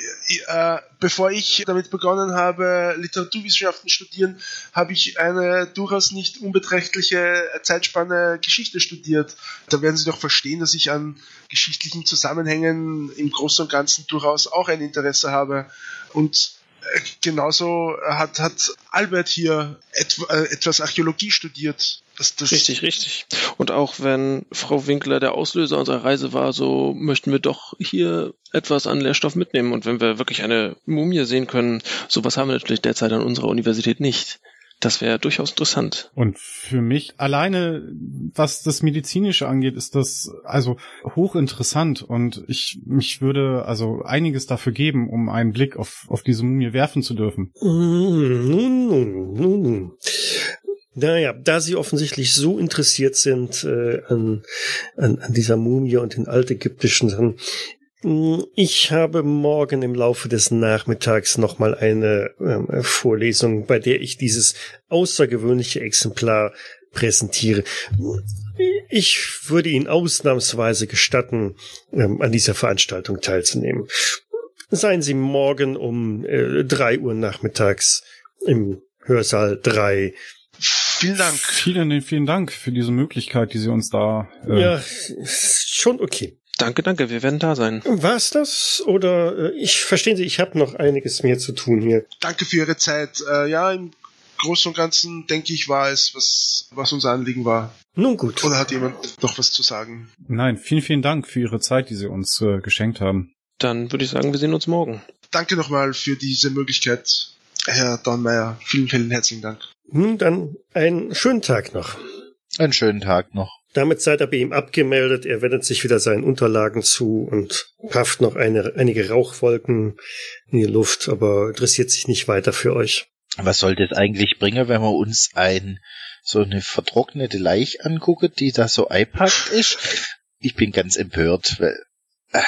äh, bevor ich damit begonnen habe, Literaturwissenschaften studieren, habe ich eine durchaus nicht unbeträchtliche Zeitspanne Geschichte studiert. Da werden Sie doch verstehen, dass ich an geschichtlichen Zusammenhängen im Großen und Ganzen durchaus auch ein Interesse habe. Und äh, genauso hat, hat Albert hier äh, etwas Archäologie studiert. Das, das richtig, richtig. Und auch wenn Frau Winkler der Auslöser unserer Reise war, so möchten wir doch hier etwas an Lehrstoff mitnehmen. Und wenn wir wirklich eine Mumie sehen können, sowas haben wir natürlich derzeit an unserer Universität nicht. Das wäre durchaus interessant. Und für mich alleine, was das Medizinische angeht, ist das also hochinteressant und ich mich würde also einiges dafür geben, um einen Blick auf, auf diese Mumie werfen zu dürfen. Naja, da Sie offensichtlich so interessiert sind äh, an, an, an dieser Mumie und den altägyptischen Sachen, hm, ich habe morgen im Laufe des Nachmittags nochmal eine äh, Vorlesung, bei der ich dieses außergewöhnliche Exemplar präsentiere. Ich würde Ihnen ausnahmsweise gestatten, ähm, an dieser Veranstaltung teilzunehmen. Seien Sie morgen um äh, drei Uhr nachmittags im Hörsaal drei Vielen Dank. Vielen, vielen Dank für diese Möglichkeit, die Sie uns da. Äh ja, schon okay. Danke, danke, wir werden da sein. War's das? Oder äh, ich verstehen Sie, ich habe noch einiges mehr zu tun hier. Danke für Ihre Zeit. Äh, ja, im Großen und Ganzen denke ich, war es, was, was unser Anliegen war. Nun gut. Oder hat jemand noch was zu sagen? Nein, vielen, vielen Dank für Ihre Zeit, die Sie uns äh, geschenkt haben. Dann würde ich sagen, wir sehen uns morgen. Danke nochmal für diese Möglichkeit, Herr Dornmeier. Vielen, vielen herzlichen Dank. Nun dann einen schönen Tag noch. Einen schönen Tag noch. Damit seid ihr bei ihm abgemeldet. Er wendet sich wieder seinen Unterlagen zu und pafft noch eine, einige Rauchwolken in die Luft, aber interessiert sich nicht weiter für euch. Was soll das eigentlich bringen, wenn wir uns ein so eine vertrocknete Leich angucken, die da so einpackt ist? Ich bin ganz empört, weil. Äh.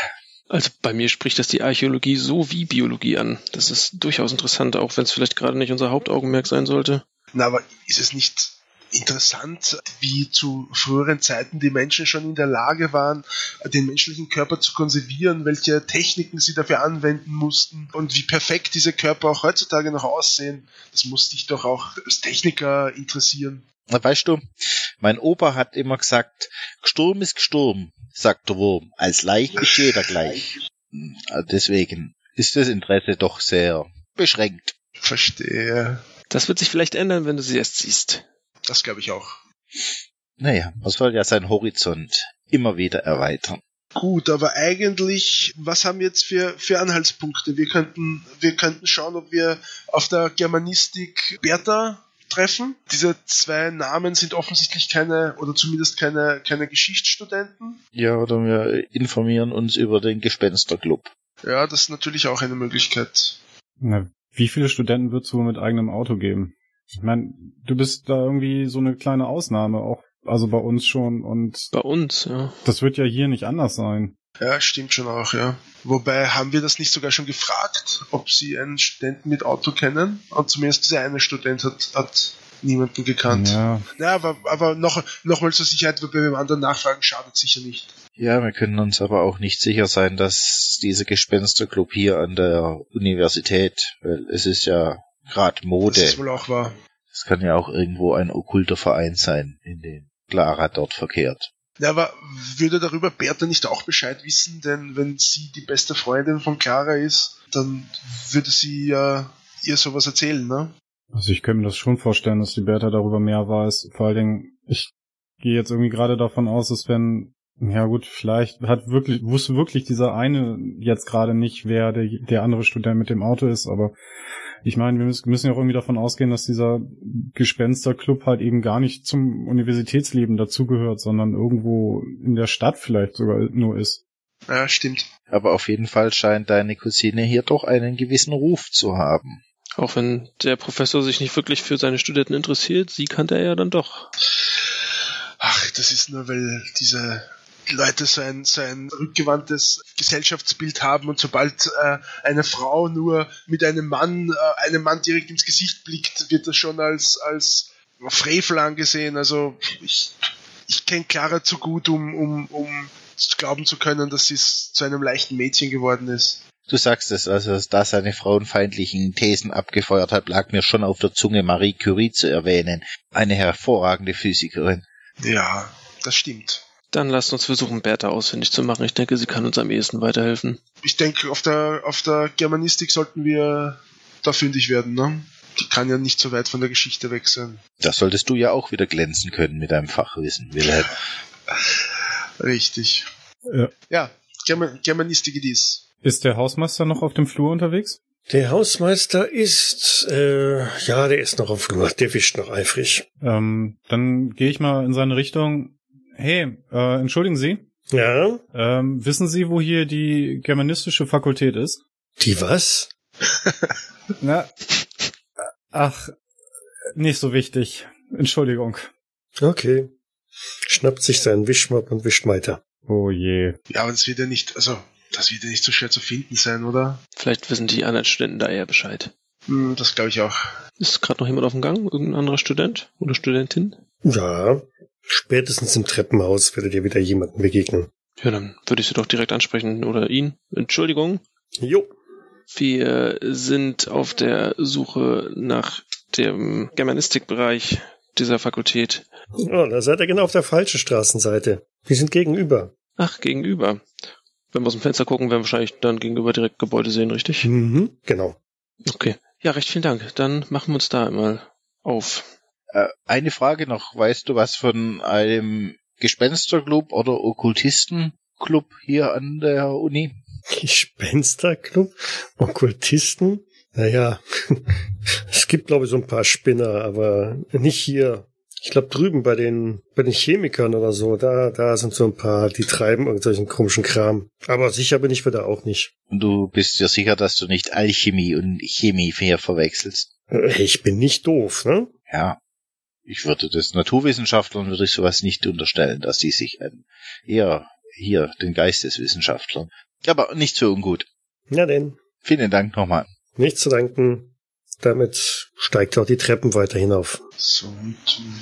Also bei mir spricht das die Archäologie so wie Biologie an. Das ist durchaus interessant, auch wenn es vielleicht gerade nicht unser Hauptaugenmerk sein sollte. Na, aber ist es nicht interessant, wie zu früheren Zeiten die Menschen schon in der Lage waren, den menschlichen Körper zu konservieren, welche Techniken sie dafür anwenden mussten und wie perfekt diese Körper auch heutzutage noch aussehen. Das muss dich doch auch als Techniker interessieren. Na, weißt du, mein Opa hat immer gesagt, Sturm ist Sturm, sagt der Wurm, als Leicht ist jeder gleich. Deswegen ist das Interesse doch sehr beschränkt. Verstehe. Das wird sich vielleicht ändern, wenn du sie erst siehst. Das glaube ich auch. Naja, man soll ja seinen Horizont immer wieder erweitern. Gut, aber eigentlich, was haben wir jetzt für, für Anhaltspunkte? Wir könnten, wir könnten schauen, ob wir auf der Germanistik Bertha treffen. Diese zwei Namen sind offensichtlich keine, oder zumindest keine, keine Geschichtsstudenten. Ja, oder wir informieren uns über den Gespensterclub. Ja, das ist natürlich auch eine Möglichkeit. Na, wie viele Studenten wird es wohl mit eigenem Auto geben? Ich meine, du bist da irgendwie so eine kleine Ausnahme, auch also bei uns schon und bei uns, ja. Das wird ja hier nicht anders sein. Ja, stimmt schon auch, ja. Wobei, haben wir das nicht sogar schon gefragt, ob sie einen Studenten mit Auto kennen? Und zumindest dieser eine Student hat, hat niemanden gekannt. Ja. Ja, aber, aber noch, noch mal zur Sicherheit, bei dem anderen nachfragen schadet sicher nicht. Ja, wir können uns aber auch nicht sicher sein, dass dieser Gespensterclub hier an der Universität, weil es ist ja gerade Mode. Das ist wohl auch wahr. Es kann ja auch irgendwo ein okkulter Verein sein, in dem Clara dort verkehrt. Ja, aber würde darüber Bertha nicht auch Bescheid wissen? Denn wenn sie die beste Freundin von Clara ist, dann würde sie ja ihr sowas erzählen, ne? Also ich könnte mir das schon vorstellen, dass die Bertha darüber mehr weiß. Vor allen Dingen, ich gehe jetzt irgendwie gerade davon aus, dass wenn, ja gut, vielleicht hat wirklich, wusste wirklich dieser eine jetzt gerade nicht, wer der, der andere Student mit dem Auto ist, aber ich meine, wir müssen ja auch irgendwie davon ausgehen, dass dieser Gespensterclub halt eben gar nicht zum Universitätsleben dazugehört, sondern irgendwo in der Stadt vielleicht sogar nur ist. Ja, stimmt. Aber auf jeden Fall scheint deine Cousine hier doch einen gewissen Ruf zu haben. Auch wenn der Professor sich nicht wirklich für seine Studenten interessiert, sie kannte er ja dann doch. Ach, das ist nur, weil diese Leute so ein, so ein rückgewandtes Gesellschaftsbild haben und sobald äh, eine Frau nur mit einem Mann, äh, einem Mann direkt ins Gesicht blickt, wird das schon als, als Frevel angesehen. Also ich, ich kenne Clara zu gut, um, um, um glauben zu können, dass sie zu einem leichten Mädchen geworden ist. Du sagst es, also da seine frauenfeindlichen Thesen abgefeuert hat, lag mir schon auf der Zunge, Marie Curie zu erwähnen. Eine hervorragende Physikerin. Ja, das stimmt. Dann lasst uns versuchen, Bertha ausfindig zu machen. Ich denke, sie kann uns am ehesten weiterhelfen. Ich denke, auf der, auf der Germanistik sollten wir da fündig werden, ne? Die kann ja nicht so weit von der Geschichte weg sein. Da solltest du ja auch wieder glänzen können mit deinem Fachwissen, Wilhelm. Richtig. Ja. Ja, German Germanistik it is. Ist der Hausmeister noch auf dem Flur unterwegs? Der Hausmeister ist, äh, ja, der ist noch auf Flur. Der wischt noch eifrig. Ähm, dann gehe ich mal in seine Richtung. Hey, äh, entschuldigen Sie, Ja? ähm, wissen Sie, wo hier die germanistische Fakultät ist? Die was? Na, ach, nicht so wichtig. Entschuldigung. Okay. Schnappt sich seinen Wischmopp und wischt weiter. Oh je. Ja, aber das wird ja nicht, also, das wird ja nicht so schwer zu finden sein, oder? Vielleicht wissen die anderen Studenten da eher Bescheid. Hm, das glaube ich auch. Ist gerade noch jemand auf dem Gang? Irgendein anderer Student oder Studentin? Ja. Spätestens im Treppenhaus werdet ihr wieder jemanden begegnen. Ja, dann würde ich sie doch direkt ansprechen oder ihn. Entschuldigung, Jo. wir sind auf der Suche nach dem Germanistikbereich dieser Fakultät. Oh, da seid ihr genau auf der falschen Straßenseite. Wir sind gegenüber. Ach, gegenüber. Wenn wir aus dem Fenster gucken, werden wir wahrscheinlich dann gegenüber direkt Gebäude sehen, richtig? Mhm. Genau. Okay. Ja, recht vielen Dank. Dann machen wir uns da einmal auf. Äh, eine Frage noch. Weißt du was von einem Gespensterclub oder Okkultistenclub hier an der Uni? Gespensterclub? Okkultisten? Naja, es gibt, glaube ich, so ein paar Spinner, aber nicht hier. Ich glaube drüben bei den, bei den Chemikern oder so, da, da sind so ein paar, die treiben irgendwelchen komischen Kram. Aber sicher bin ich wieder auch nicht. Und du bist dir sicher, dass du nicht Alchemie und Chemie hier verwechselst? Äh, Ich bin nicht doof, ne? Ja. Ich würde das Naturwissenschaftlern würde ich sowas nicht unterstellen, dass die sich an eher hier den Geisteswissenschaftlern. Aber nicht so ungut. Na denn, Vielen Dank nochmal. nichts zu danken. Damit steigt auch die Treppen weiter hinauf. So, und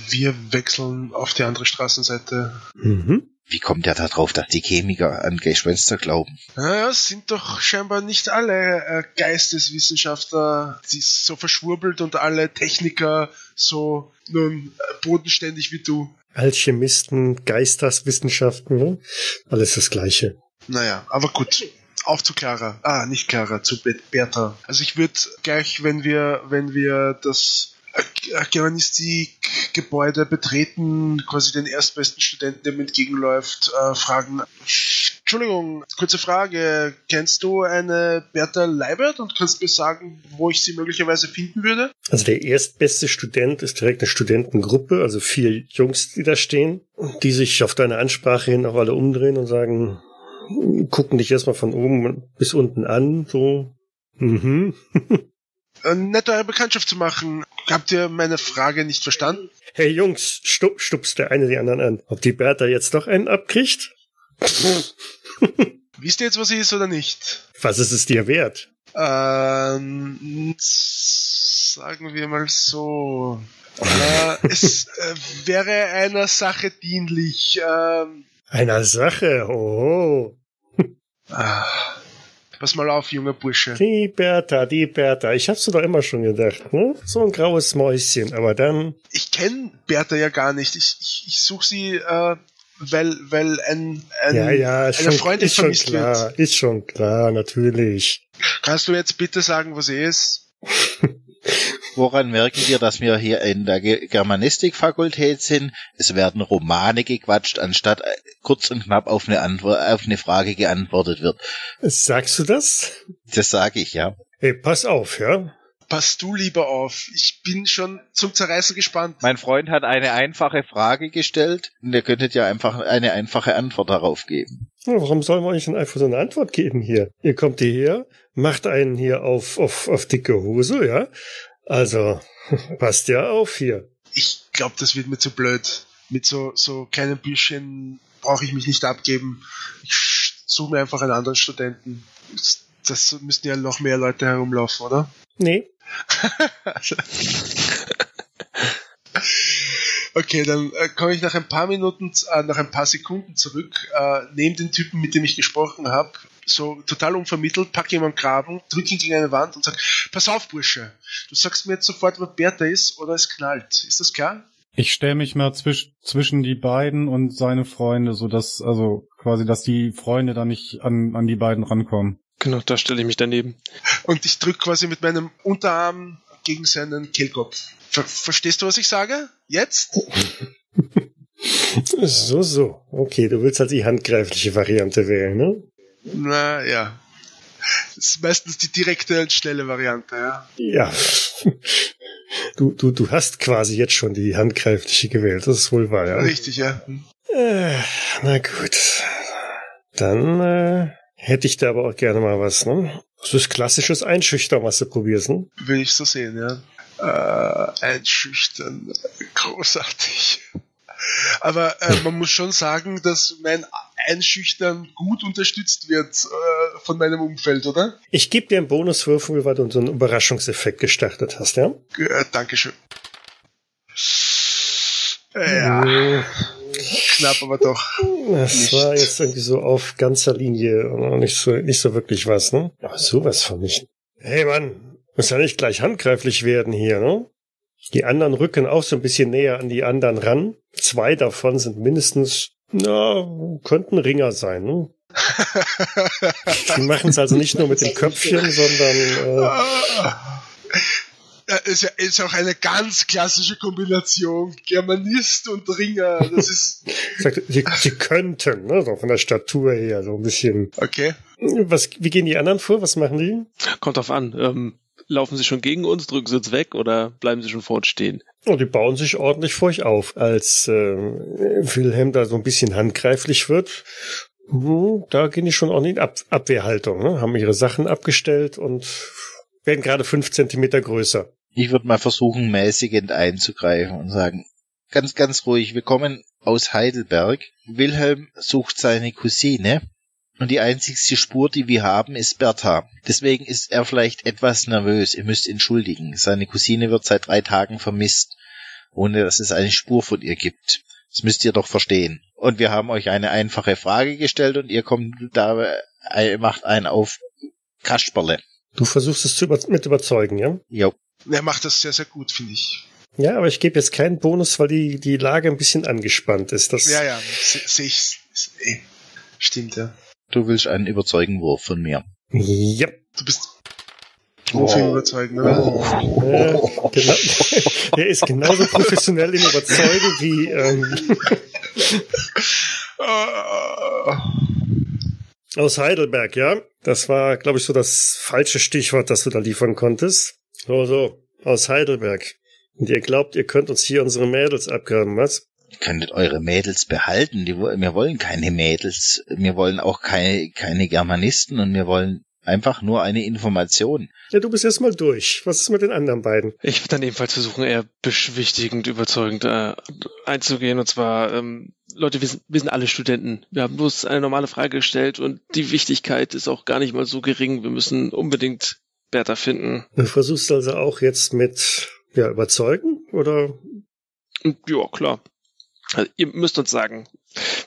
wir wechseln auf die andere Straßenseite. Mhm. Wie kommt der da drauf, dass die Chemiker an Gespenster glauben? Naja, es sind doch scheinbar nicht alle äh, Geisteswissenschaftler, die so verschwurbelt und alle Techniker so nun äh, bodenständig wie du. Alchemisten, Geisterswissenschaften, ne? Alles das Gleiche. Naja, aber gut. Auf zu Clara. Ah, nicht Clara, zu Be Bertha. Also ich würde gleich, wenn wir, wenn wir das Germanistik-Gebäude betreten, quasi den erstbesten Studenten, der mir entgegenläuft, äh, fragen, Entschuldigung, kurze Frage, kennst du eine Bertha Leibert und kannst mir sagen, wo ich sie möglicherweise finden würde? Also der erstbeste Student ist direkt eine Studentengruppe, also vier Jungs, die da stehen, die sich auf deine Ansprache hin auch alle umdrehen und sagen, gucken dich erstmal von oben bis unten an, so. Mhm. Äh, nett eure Bekanntschaft zu machen. Habt ihr meine Frage nicht verstanden? Hey Jungs, stup, stupst der eine die anderen an. Ob die Bertha jetzt noch einen abkriegt? Wisst ihr jetzt, was sie ist oder nicht? Was ist es dir wert? Ähm, sagen wir mal so. Äh, es äh, wäre einer Sache dienlich. Ähm, Einer Sache, oh. ah, pass mal auf, junger Bursche. Die Bertha, die Bertha. Ich hab's dir doch immer schon gedacht, ne? So ein graues Mäuschen, aber dann, Ich kenne Bertha ja gar nicht. Ich, ich, ich suche sie, äh, weil, weil ein, ein ja, ja, eine schon, Freundin ist schon klar, wird. ist schon klar, natürlich. Kannst du jetzt bitte sagen, wo sie ist? Woran merken wir, dass wir hier in der Ge- Germanistikfakultät sind? Es werden Romane gequatscht, anstatt äh, kurz und knapp auf eine, Antwort, auf eine Frage geantwortet wird. Sagst du das? Das sage ich, ja. Hey, pass auf, ja? Pass du lieber auf. Ich bin schon zum Zerreißen gespannt. Mein Freund hat eine einfache Frage gestellt und ihr könntet ja einfach eine einfache Antwort darauf geben. Warum sollen wir euch denn einfach so eine Antwort geben hier? Ihr kommt hierher, macht einen hier auf, auf, auf dicke Hose, ja? Also, passt ja auf hier. Ich glaube, das wird mir zu blöd. Mit so, so kleinen Büchchen brauche ich mich nicht abgeben. Ich suche mir einfach einen anderen Studenten. Das müssten ja noch mehr Leute herumlaufen, oder? Nee, Okay, dann äh, komme ich nach ein paar Minuten, äh, nach ein paar Sekunden zurück, äh, nehme den Typen, mit dem ich gesprochen habe, so total unvermittelt, packe ihn am Graben, drücke ihn gegen eine Wand und sage, pass auf, Bursche, du sagst mir jetzt sofort, wer Bertha ist oder es knallt. Ist das klar? Ich stelle mich mal zwisch zwischen die beiden und seine Freunde, so dass, also quasi, dass die Freunde da nicht an, an die beiden rankommen. Genau, da stelle ich mich daneben. Und ich drücke quasi mit meinem Unterarm gegen seinen Kehlkopf. Ver verstehst du, was ich sage? Jetzt? so, so. Okay, du willst halt die handgreifliche Variante wählen, ne? Na ja. Das ist meistens die direkte und schnelle Variante, ja. Ja. Du, du, du hast quasi jetzt schon die handgreifliche gewählt, das ist wohl wahr, ja. Richtig, ja. Äh, na gut. Dann äh, hätte ich da aber auch gerne mal was, ne? Das ist klassisches Einschüchtern, was du probierst, ne? Will ich so sehen, ja. Äh, einschüchtern. Großartig. Aber äh, man muss schon sagen, dass mein Einschüchtern gut unterstützt wird äh, von meinem Umfeld, oder? Ich gebe dir einen Bonuswürfel, weil du so einen Überraschungseffekt gestartet hast, ja? Äh, Dankeschön. Ja. Knapp, aber doch. Das nicht. war jetzt irgendwie so auf ganzer Linie und nicht so, nicht so wirklich was, ne? Aber sowas von nicht. Hey Mann, muss ja nicht gleich handgreiflich werden hier, ne? Die anderen rücken auch so ein bisschen näher an die anderen ran. Zwei davon sind mindestens, na, könnten Ringer sein, ne? die machen es also nicht nur mit dem Köpfchen, sondern äh, ja, ist ja ist auch eine ganz klassische Kombination. Germanist und Ringer. Das ist. sie, sie könnten, ne, so von der Statur her, so ein bisschen. Okay. Was, wie gehen die anderen vor? Was machen die? Kommt drauf an. Ähm, laufen sie schon gegen uns, drücken sie uns weg oder bleiben sie schon vor uns stehen? Oh, die bauen sich ordentlich vor euch auf. Als äh, Wilhelm da so ein bisschen handgreiflich wird, hm, da gehen die schon auch in Ab Abwehrhaltung, ne? haben ihre Sachen abgestellt und werden gerade fünf Zentimeter größer. Ich würde mal versuchen, mäßigend einzugreifen und sagen, ganz, ganz ruhig, wir kommen aus Heidelberg. Wilhelm sucht seine Cousine und die einzigste Spur, die wir haben, ist Bertha. Deswegen ist er vielleicht etwas nervös. Ihr müsst entschuldigen. Seine Cousine wird seit drei Tagen vermisst, ohne dass es eine Spur von ihr gibt. Das müsst ihr doch verstehen. Und wir haben euch eine einfache Frage gestellt und ihr kommt da, macht einen auf Kasperle. Du versuchst es zu über mit überzeugen, ja? Jo. Er macht das sehr, sehr gut, finde ich. Ja, aber ich gebe jetzt keinen Bonus, weil die, die Lage ein bisschen angespannt ist. Das ja, ja, sehe se ich. Eh. Stimmt, ja. Du willst einen Überzeugenwurf von mir. Ja. Du bist Profi wow. überzeugen, oder? Oh. Äh, genau, er ist genauso professionell im Überzeugen wie ähm, aus Heidelberg, ja. Das war, glaube ich, so das falsche Stichwort, das du da liefern konntest. So, so, aus Heidelberg. Und ihr glaubt, ihr könnt uns hier unsere Mädels abgraben, was? Ihr könntet eure Mädels behalten. Wir wollen keine Mädels. Wir wollen auch keine, keine Germanisten und wir wollen einfach nur eine Information. Ja, du bist erst mal durch. Was ist mit den anderen beiden? Ich würde dann ebenfalls versuchen, eher beschwichtigend, überzeugend äh, einzugehen. Und zwar, ähm, Leute, wir sind, wir sind alle Studenten. Wir haben bloß eine normale Frage gestellt und die Wichtigkeit ist auch gar nicht mal so gering. Wir müssen unbedingt Bertha finden. Du versuchst also auch jetzt mit ja, überzeugen, oder? Ja, klar. Also, ihr müsst uns sagen.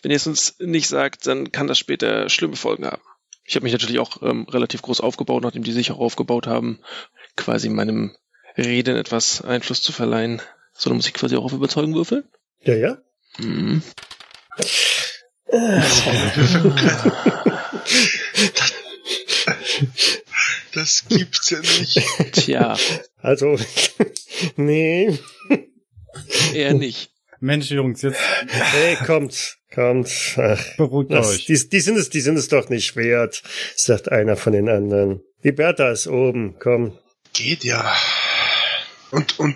Wenn ihr es uns nicht sagt, dann kann das später schlimme Folgen haben. Ich habe mich natürlich auch ähm, relativ groß aufgebaut, nachdem die sich auch aufgebaut haben, quasi meinem Reden etwas Einfluss zu verleihen. So, dann muss ich quasi auch auf Überzeugen würfeln? Ja, ja. Hm. Das gibt's ja nicht. Tja. Also, nee. Eher nicht. Mensch, Jungs, jetzt. Hey, kommt, kommt. Ach, Beruhigt das, euch. Die, die, sind es, die sind es doch nicht wert, sagt einer von den anderen. Die Bertha ist oben, komm. Geht ja. Und, und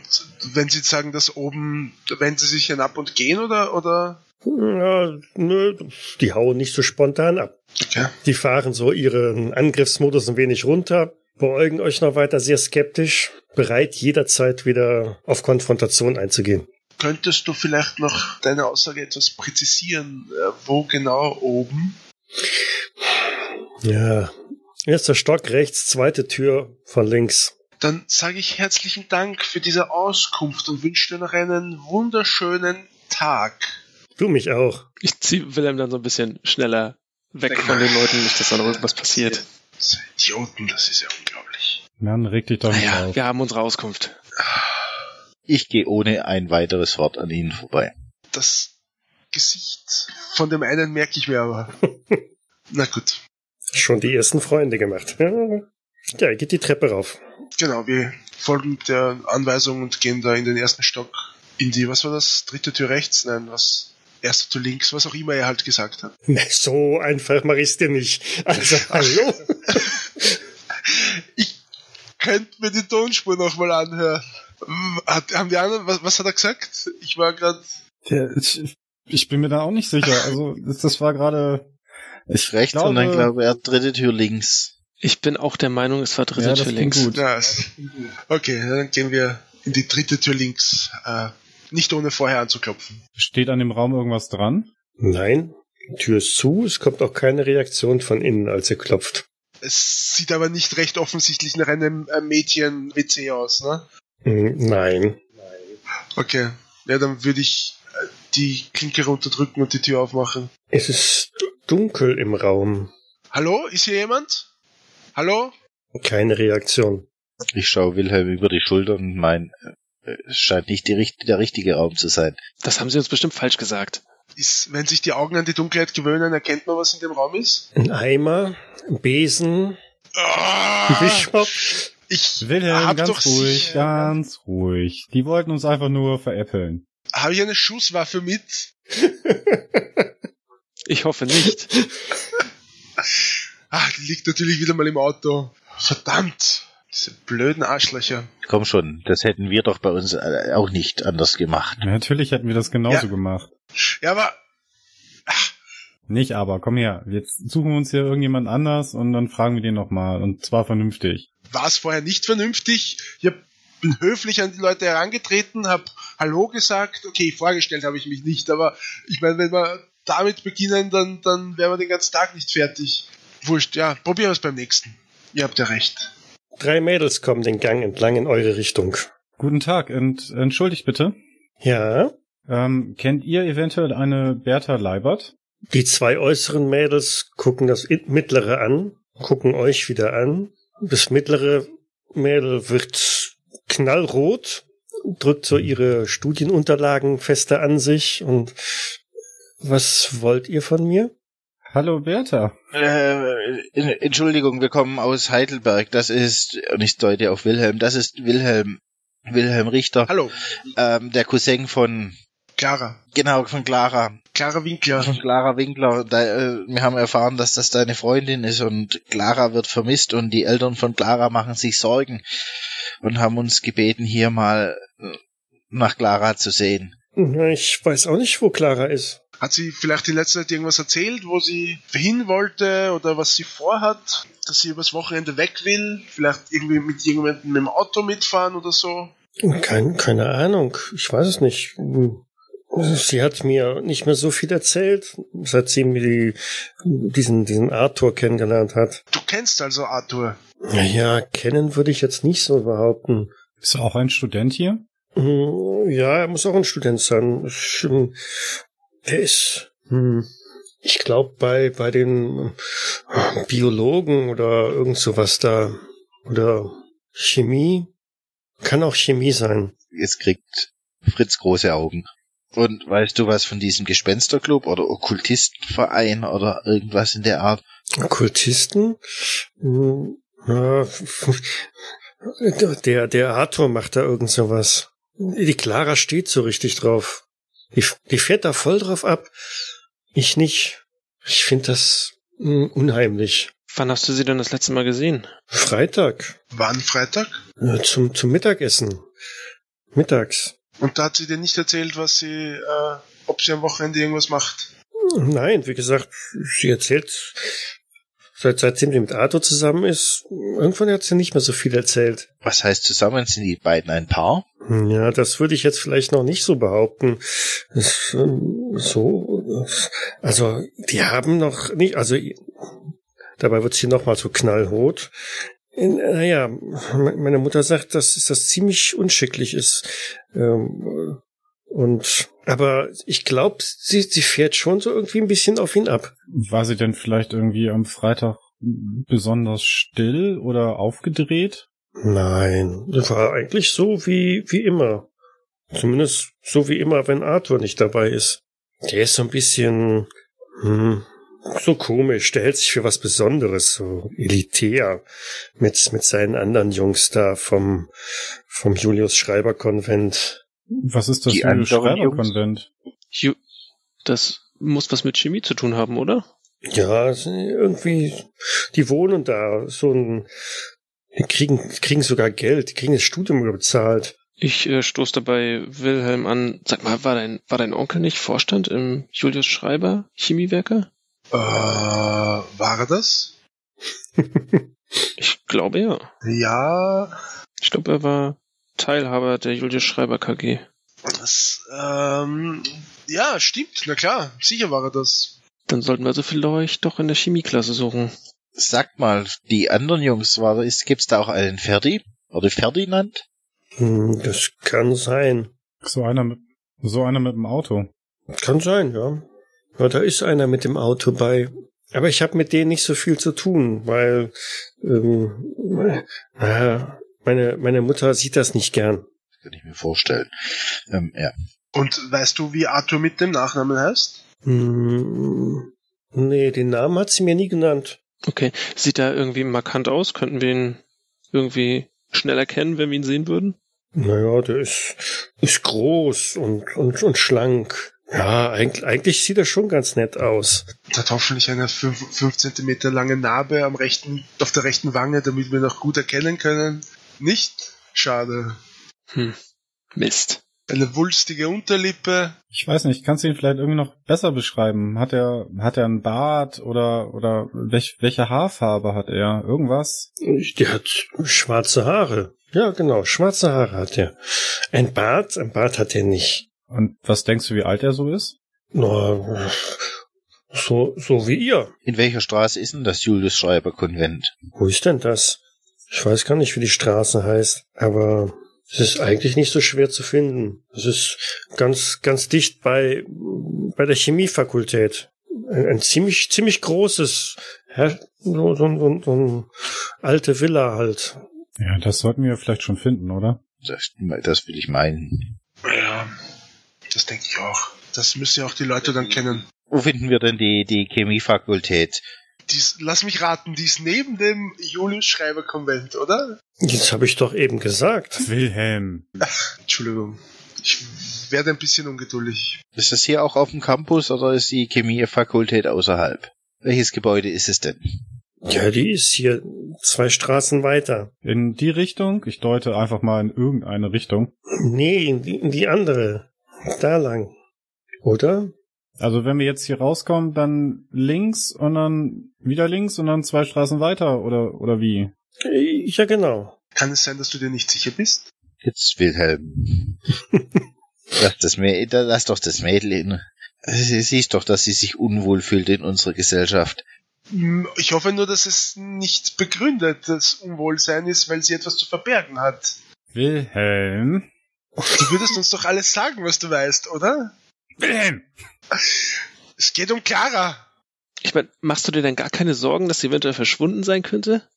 wenn Sie sagen, dass oben, wenn Sie sich hinab und gehen, oder, oder? Ja, nö, die hauen nicht so spontan ab. Okay. Die fahren so ihren Angriffsmodus ein wenig runter, beäugen euch noch weiter sehr skeptisch, bereit jederzeit wieder auf Konfrontation einzugehen. Könntest du vielleicht noch deine Aussage etwas präzisieren? Äh, wo genau oben? Ja, erster Stock rechts, zweite Tür von links. Dann sage ich herzlichen Dank für diese Auskunft und wünsche dir noch einen wunderschönen Tag. Du mich auch. Ich ziehe Wilhelm dann so ein bisschen schneller weg von den Leuten, nicht, dass da noch irgendwas passiert. Diese Idioten, das ist ja unglaublich. Mann, reg dich doch nicht Naja, auf. wir haben unsere Auskunft. Ich gehe ohne ein weiteres Wort an Ihnen vorbei. Das Gesicht von dem einen merke ich mir aber. Na gut. Schon die ersten Freunde gemacht. Ja, ja geht die Treppe rauf. Genau, wir folgen der Anweisung und gehen da in den ersten Stock. In die, was war das? Dritte Tür rechts? Nein, was? Erste Tür links, was auch immer er halt gesagt hat. Na, so einfach mach ich's dir nicht. Also, hallo? Ich könnte mir die Tonspur nochmal anhören. Hat, haben die anderen, was, was hat er gesagt? Ich war gerade. Ich, ich bin mir da auch nicht sicher. Also, das, das war gerade. Ich Rechts glaube, und dann glaube er dritte Tür links. Ich bin auch der Meinung, es war dritte Ja, das Tür links. gut. Ja, es- okay, dann gehen wir in die dritte Tür links. Äh, nicht ohne vorher anzuklopfen. steht an dem Raum irgendwas dran. Nein, die Tür ist zu, es kommt auch keine Reaktion von innen, als ihr klopft. Es sieht aber nicht recht offensichtlich nach einem äh, Mädchen-WC aus, ne? Hm, Nein. Okay. Ja, dann würde ich äh, die Klinke runterdrücken und die Tür aufmachen. Es ist dunkel im Raum. Hallo? Ist hier jemand? Hallo? Keine Reaktion. Ich schaue Wilhelm über die Schulter und mein, äh, es scheint nicht die, der richtige Raum zu sein. Das haben sie uns bestimmt falsch gesagt. Ist, wenn sich die Augen an die Dunkelheit gewöhnen, erkennt man, was in dem Raum ist? Ein Eimer, ein Besen, ein Ah, Bischof. Ich Wilhelm, hab ganz doch ruhig, sicher- ganz ruhig. Die wollten uns einfach nur veräppeln. Habe ich eine Schusswaffe mit? Ich hoffe nicht. Ah, die liegt natürlich wieder mal im Auto. Verdammt. Diese blöden Arschlöcher. Komm schon, das hätten wir doch bei uns äh, auch nicht anders gemacht. Natürlich hätten wir das genauso Ja. gemacht. Ja, aber Nicht aber, komm her. Jetzt suchen wir uns hier irgendjemand anders und dann fragen wir den nochmal. Und zwar vernünftig. War es vorher nicht vernünftig. Ich hab, bin höflich an die Leute herangetreten, habe Hallo gesagt. Okay, vorgestellt habe ich mich nicht, aber ich meine, wenn wir damit beginnen, dann, dann wären wir den ganzen Tag nicht fertig. Wurscht, ja, probieren wir es beim nächsten. Ihr habt ja recht. Drei Mädels kommen den Gang entlang in eure Richtung. Guten Tag und entschuldigt bitte. Ja, Ähm, kennt ihr eventuell eine Bertha Leibert? die zwei äußeren Mädels gucken das mittlere an, gucken euch wieder an. Das mittlere Mädel wird knallrot, drückt so ihre Studienunterlagen fester an sich und was wollt ihr von mir? Hallo Bertha. Äh, Entschuldigung, wir kommen aus Heidelberg. Das ist, und ich deute auf Wilhelm, das ist Wilhelm, Wilhelm Richter, Hallo, ähm, der Cousin von, Clara. genau, von Clara. Clara Winkler. Von Clara Winkler. Da, äh, wir haben erfahren, dass das deine Freundin ist und Clara wird vermisst und die Eltern von Clara machen sich Sorgen und haben uns gebeten, hier mal äh, nach Clara zu sehen. Ich weiß auch nicht, wo Clara ist. Hat sie vielleicht in letzter Zeit irgendwas erzählt, wo sie hin wollte oder was sie vorhat? Dass sie übers Wochenende weg will? Vielleicht irgendwie mit jemandem mit dem Auto mitfahren oder so? Kein, keine Ahnung, ich weiß es nicht. Sie hat mir nicht mehr so viel erzählt, seit sie mir die, diesen, diesen Arthur kennengelernt hat. Du kennst also Arthur. Naja, kennen würde ich jetzt nicht so behaupten. Ist auch ein Student hier? Hm, Ja, er muss auch ein Student sein. Ich, hm, Er ist, hm, ich glaube, bei, bei den äh, Biologen oder irgend sowas da. Oder Chemie. Kann auch Chemie sein. Jetzt kriegt Fritz große Augen. Und weißt du was von diesem Gespensterclub oder Okkultistenverein oder irgendwas in der Art? Okkultisten? Hm, ja, Der, der Arthur macht da irgend sowas. Die Clara steht so richtig drauf. Die, die fährt da voll drauf ab. Ich nicht. Ich finde das hm, unheimlich. Wann hast du sie denn das letzte Mal gesehen? Freitag. Wann Freitag? Äh, Zum, zum Mittagessen. Mittags. Und da hat sie dir nicht erzählt, was sie, äh, ob sie am Wochenende irgendwas macht. Nein, wie gesagt, sie erzählt, seit, seitdem sie mit Arthur zusammen ist, irgendwann hat sie nicht mehr so viel erzählt. Was heißt zusammen? Sind die beiden ein Paar? Ja, das würde ich jetzt vielleicht noch nicht so behaupten. Das, ähm, so, also die haben noch nicht, also dabei wird sie noch mal so knallrot. Naja, meine Mutter sagt, dass das ziemlich unschicklich ist. Ähm, und aber ich glaube, sie, sie fährt schon so irgendwie ein bisschen auf ihn ab. War sie denn vielleicht irgendwie am Freitag besonders still oder aufgedreht? Nein, das war eigentlich so wie, wie immer. Zumindest so wie immer, wenn Arthur nicht dabei ist. Der ist so ein bisschen, hm, so komisch. Der hält sich für was Besonderes, so elitär. Mit, mit seinen anderen Jungs da vom, vom Julius Schreiber Konvent. Was ist das Julius Schreiber Konvent? Das muss was mit Chemie zu tun haben, oder? Ja, irgendwie, die wohnen da, so ein, die kriegen, kriegen sogar Geld, die kriegen das Studium bezahlt. Ich äh, stoß dabei Wilhelm an. Sag mal, war dein, war dein Onkel nicht Vorstand im Julius Schreiber Chemiewerker? Äh, war er das? ich glaube ja. Ja. Ich glaube, er war Teilhaber der Julius Schreiber KG. Das, ähm, ja, stimmt, na klar, sicher war er das. Dann sollten wir so vielleicht doch in der Chemieklasse suchen. Sag mal, die anderen Jungs, war, ist, gibt's da auch einen Ferdi? Oder Ferdinand? Hm, das kann sein. So einer mit, so einer mit dem Auto. Kann sein, ja. Ja, da ist einer mit dem Auto bei. Aber ich habe mit denen nicht so viel zu tun, weil ähm, äh, meine, meine Mutter sieht das nicht gern. Das kann ich mir vorstellen. Ähm, ja. Und weißt du, wie Arthur mit dem Nachnamen heißt? Hm, nee, den Namen hat sie mir nie genannt. Okay. Sieht er irgendwie markant aus? Könnten wir ihn irgendwie schnell erkennen, wenn wir ihn sehen würden? Naja, der ist, ist groß und, und, und schlank. Ja, eigentlich, eigentlich sieht er schon ganz nett aus. Er hat hoffentlich eine 5 cm lange Narbe am rechten, auf der rechten Wange, damit wir noch gut erkennen können. Nicht? Schade. Hm. Mist. Eine wulstige Unterlippe. Ich weiß nicht, kannst du ihn vielleicht irgendwie noch besser beschreiben? Hat er, hat er einen Bart oder, oder welch, welche Haarfarbe hat er? Irgendwas? Der hat schwarze Haare. Ja, genau, schwarze Haare hat er. Ein Bart, ein Bart hat er nicht. Und was denkst du, wie alt er so ist? Na, so, so wie ihr. In welcher Straße ist denn das Julius Schreiber Konvent? Wo ist denn das? Ich weiß gar nicht, wie die Straße heißt, aber es ist eigentlich nicht so schwer zu finden. Es ist ganz, ganz dicht bei, bei der Chemiefakultät. Ein, ein ziemlich, ziemlich großes, so, so, so, so ein alte Villa halt. Ja, das sollten wir vielleicht schon finden, oder? Das, das will ich meinen. Das denke ich auch. Das müssen ja auch die Leute dann kennen. Wo finden wir denn die, die Chemiefakultät? Dies, lass mich raten, die ist neben dem Julius Schreiber Konvent, oder? Das habe ich doch eben gesagt. Wilhelm. Ach, Entschuldigung. Ich werde ein bisschen ungeduldig. Ist das hier auch auf dem Campus oder ist die Chemiefakultät außerhalb? Welches Gebäude ist es denn? Ja, die ist hier zwei Straßen weiter. In die Richtung? Ich deute einfach mal in irgendeine Richtung. Nee, in die, in die andere. Da lang. Oder? Also wenn wir jetzt hier rauskommen, dann links und dann wieder links und dann zwei Straßen weiter oder oder wie? Ja, genau. Kann es sein, dass du dir nicht sicher bist? Jetzt Wilhelm. lass, das Mädel, lass doch das Mädel in. Sie siehst doch, dass sie sich unwohl fühlt in unserer Gesellschaft. Ich hoffe nur, dass es nicht begründet, das Unwohlsein ist, weil sie etwas zu verbergen hat. Wilhelm. Du würdest uns doch alles sagen, was du weißt, oder? Wilhelm! Es geht um Clara. Ich meine, machst du dir denn gar keine Sorgen, dass sie eventuell verschwunden sein könnte?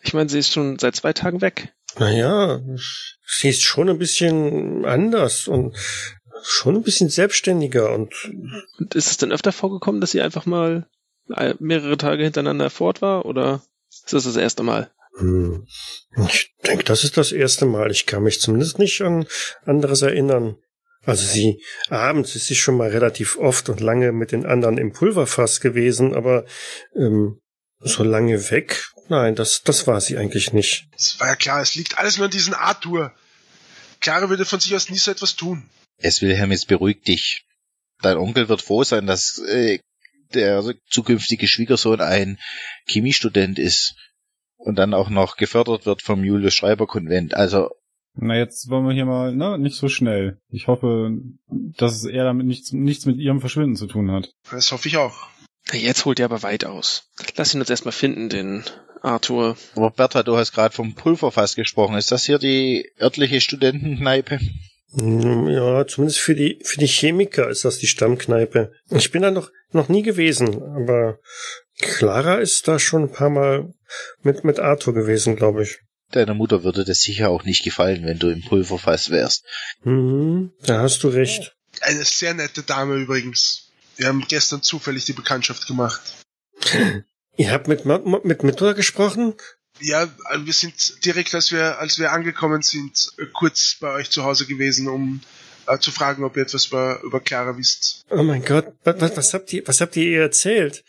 Ich meine, sie ist schon seit zwei Tagen weg. Naja, sie ist schon ein bisschen anders und schon ein bisschen selbstständiger und. Und ist es denn öfter vorgekommen, dass sie einfach mal mehrere Tage hintereinander fort war oder ist das das erste Mal? Hm. Ich denke, das ist das erste Mal. Ich kann mich zumindest nicht an anderes erinnern. Also sie, abends ist sie schon mal relativ oft und lange mit den anderen im Pulverfass gewesen, aber ähm, so lange weg, nein, das, das war sie eigentlich nicht. Es war ja klar, es liegt alles nur an diesen Arthur. Clara würde von sich aus nie so etwas tun. Es Wilhelm, jetzt beruhig dich. Dein Onkel wird froh sein, dass äh, der zukünftige Schwiegersohn ein Chemiestudent ist und dann auch noch gefördert wird vom Julius Schreiber Konvent. Also na, jetzt wollen wir hier mal, ne, nicht so schnell. Ich hoffe, dass er damit nichts, nichts mit ihrem Verschwinden zu tun hat. Das hoffe ich auch. Jetzt holt er aber weit aus. Lass ihn uns erstmal finden, den Arthur. Aber Bertha, du hast gerade vom Pulverfass gesprochen. Ist das hier die örtliche Studentenkneipe? Hm, Ja, zumindest für die, für die Chemiker ist das die Stammkneipe. Ich bin da noch, noch nie gewesen, aber Clara ist da schon ein paar Mal mit, mit Arthur gewesen, glaube ich. Deiner Mutter würde das sicher auch nicht gefallen, wenn du im Pulverfass wärst. Mhm, da hast du recht. Eine sehr nette Dame übrigens. Wir haben gestern zufällig die Bekanntschaft gemacht. Ihr habt mit, mit Mutter gesprochen? Ja, wir sind direkt, als wir, als wir angekommen sind, kurz bei euch zu Hause gewesen, um äh, zu fragen, ob ihr etwas über, über Clara wisst. Oh mein Gott, was, was habt ihr, was habt ihr ihr erzählt?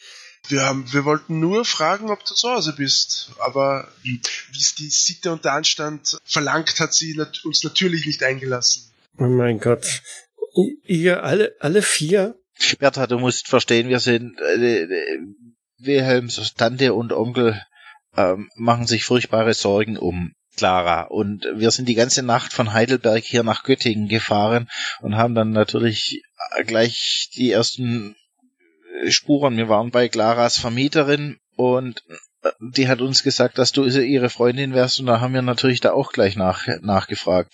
Wir haben, wir wollten nur fragen, ob du zu Hause bist. Aber wie es die Sitte und der Anstand verlangt, hat sie nat uns natürlich nicht eingelassen. Oh mein Gott. Ihr alle, alle vier? Bertha, du musst verstehen, wir sind äh, äh, Wilhelms Tante und Onkel ähm, machen sich furchtbare Sorgen um Clara und wir sind die ganze Nacht von Heidelberg hier nach Göttingen gefahren und haben dann natürlich äh, gleich die ersten äh, Spuren. Wir waren bei Claras Vermieterin und äh, die hat uns gesagt, dass du ihre Freundin wärst und da haben wir natürlich da auch gleich nach, nachgefragt.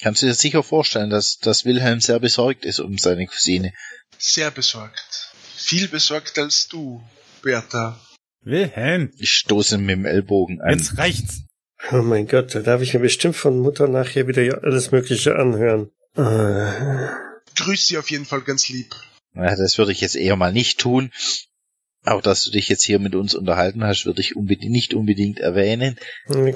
Kannst du dir sicher vorstellen, dass, dass Wilhelm sehr besorgt ist um seine Cousine. Sehr besorgt. Viel besorgter als du, Bertha. Wilhelm, Ich stoße mit dem Ellbogen an. jetzt reicht's. Oh mein Gott, da darf ich mir bestimmt von Mutter nachher wieder alles Mögliche anhören. Äh, Grüß sie auf jeden Fall ganz lieb. Ja, das würde ich jetzt eher mal nicht tun. Auch dass du dich jetzt hier mit uns unterhalten hast, würde ich unbedingt, nicht unbedingt erwähnen.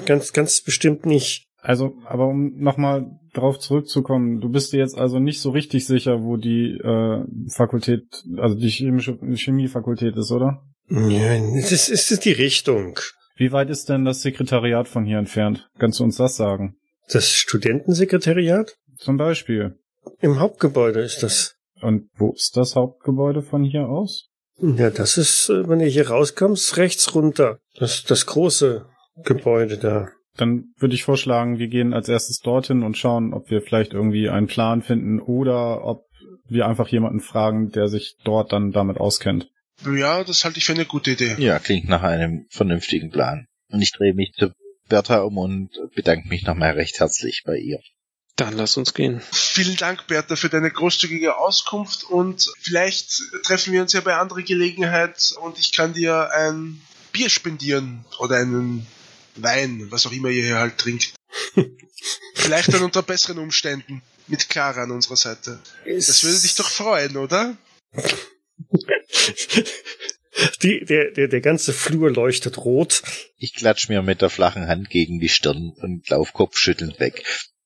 ganz, ganz bestimmt nicht. Also, aber um nochmal drauf zurückzukommen, du bist dir jetzt also nicht so richtig sicher, wo die äh, Fakultät, also die chemische Chemiefakultät ist, oder? Ja, das ist, ist es die Richtung. Wie weit ist denn das Sekretariat von hier entfernt? Kannst du uns das sagen? Das Studentensekretariat? Zum Beispiel. Im Hauptgebäude ist das. Und wo ist das Hauptgebäude von hier aus? Ja, das ist, äh, wenn du hier rauskommst, rechts runter. Das, das große Gebäude da. Dann würde ich vorschlagen, wir gehen als erstes dorthin und schauen, ob wir vielleicht irgendwie einen Plan finden oder ob wir einfach jemanden fragen, der sich dort dann damit auskennt. Ja, das halte ich für eine gute Idee. Ja, klingt nach einem vernünftigen Plan. Und ich drehe mich zu Bertha um und bedanke mich nochmal recht herzlich bei ihr. Dann lass uns gehen. Vielen Dank, Bertha, für deine großzügige Auskunft und vielleicht treffen wir uns ja bei anderer Gelegenheit und ich kann dir ein Bier spendieren oder einen Wein, was auch immer ihr hier halt trinkt. vielleicht dann unter besseren Umständen mit Clara an unserer Seite. Das würde dich doch freuen, oder? Die, der, der, der ganze Flur leuchtet rot. Ich klatsch mir mit der flachen Hand gegen die Stirn und lauf kopfschüttelnd weg.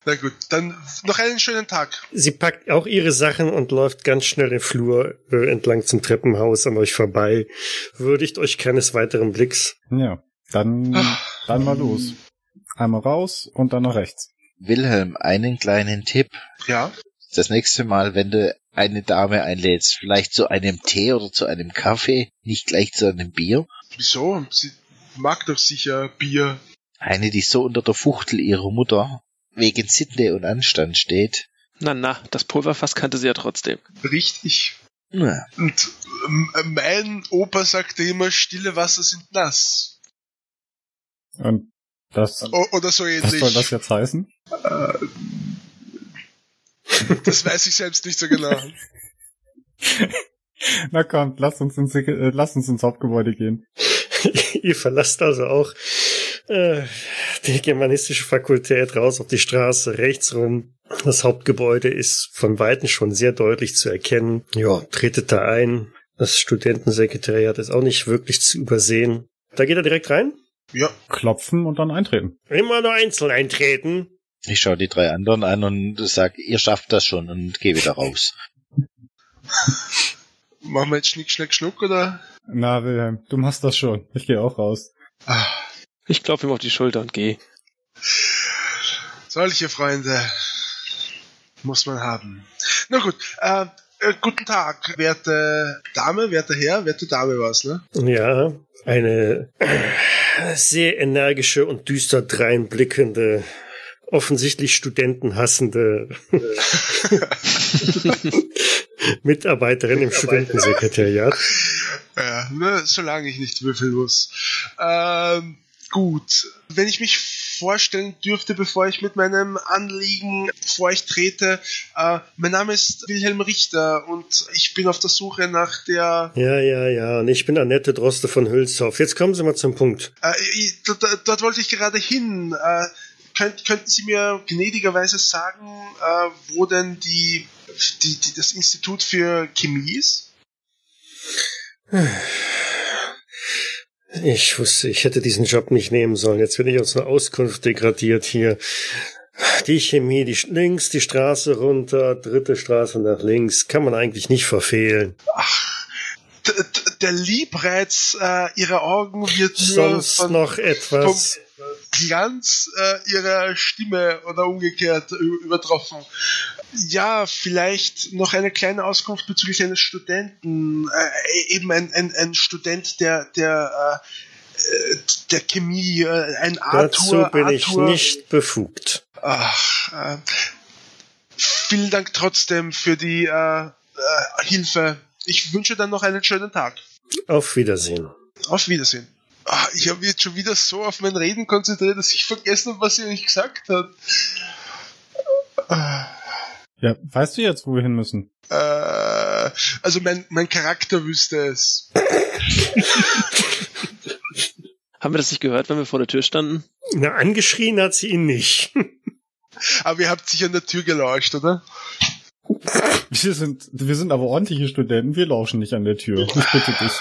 Na gut, dann noch einen schönen Tag. Sie packt auch ihre Sachen und läuft ganz schnell den Flur äh, entlang zum Treppenhaus an euch vorbei. Würdigt euch keines weiteren Blicks. Ja, dann, dann mal los. Einmal raus und dann nach rechts. Wilhelm, einen kleinen Tipp. Ja, Das nächste Mal, wenn du eine Dame einlädst, vielleicht zu einem Tee oder zu einem Kaffee, nicht gleich zu einem Bier. wieso? Sie mag doch sicher Bier. Eine, die so unter der Fuchtel ihrer Mutter wegen Sitte und Anstand steht. Na, na, das Pulverfass kannte sie ja trotzdem. Richtig. Na, Und ähm, mein Opa sagte immer, stille Wasser sind nass. Und das, O oder so was ähnlich. soll das jetzt heißen? Das weiß ich selbst nicht so genau. Na komm, lass uns ins, äh, lass uns ins Hauptgebäude gehen. Ihr verlasst also auch äh, die germanistische Fakultät raus auf die Straße, rechts rum. Das Hauptgebäude ist von Weitem schon sehr deutlich zu erkennen. Ja, tretet da ein. Das Studentensekretariat ist auch nicht wirklich zu übersehen. Da geht er direkt rein. Ja, Klopfen und dann eintreten. Immer nur einzeln eintreten. ich schaue die drei anderen an und sag, ihr schafft das schon und gehe wieder raus. machen wir jetzt Schnick, Schnack, Schnuck oder? Na, Wilhelm, du machst das schon. Ich gehe auch raus. Ah, Ich klopfe ihm auf die Schulter und gehe. solche Freunde muss man haben. Na gut, äh, äh, guten Tag, werte Dame, werte Herr, werte Dame war's, ne? Ja, eine sehr energische und düster dreinblickende, offensichtlich studentenhassende Mitarbeiterin im Studentensekretariat. Ja, ne, solange ich nicht würfeln muss. Ähm, gut. Wenn ich mich vorstellen dürfte, bevor ich mit meinem Anliegen vor euch trete. Äh, mein Name ist Wilhelm Richter und ich bin auf der Suche nach der... Ja, ja, ja, und ich bin Annette Droste von Hülshoff. Jetzt kommen Sie mal zum Punkt. Äh, dort, dort, wollte ich gerade hin. Äh, könnt, könnten Sie mir gnädigerweise sagen, äh, wo denn die, die, die, das Institut für Chemie ist? Ich wusste, ich hätte diesen Job nicht nehmen sollen. Jetzt bin ich aus einer Auskunft degradiert hier. Die Chemie, die links, die Straße runter, dritte Straße nach links, kann man eigentlich nicht verfehlen. Ach, der Liebreiz äh, ihrer Augen wird Sonst von, noch etwas. vom Glanz äh, ihrer Stimme oder umgekehrt übertroffen. Ja, vielleicht noch eine kleine Auskunft bezüglich eines Studenten, äh, eben ein, ein, ein Student der, der, äh, der Chemie, äh, ein Arthur. Dazu bin Arthur, ich nicht befugt. Ach, äh, vielen Dank trotzdem für die äh, äh, Hilfe. Ich wünsche dann noch einen schönen Tag. Auf Wiedersehen. Auf Wiedersehen. Ach, ich habe mich jetzt schon wieder so auf mein Reden konzentriert, dass ich vergessen habe, was sie eigentlich gesagt hat. Ja, weißt du jetzt, wo wir hin müssen? Äh, also mein, mein Charakter wüsste es. Haben wir das nicht gehört, wenn wir vor der Tür standen? Na, angeschrien hat sie ihn nicht. aber ihr habt sich an der Tür gelauscht, oder? Wir sind, wir sind aber ordentliche Studenten, wir lauschen nicht an der Tür. Ich bitte dich.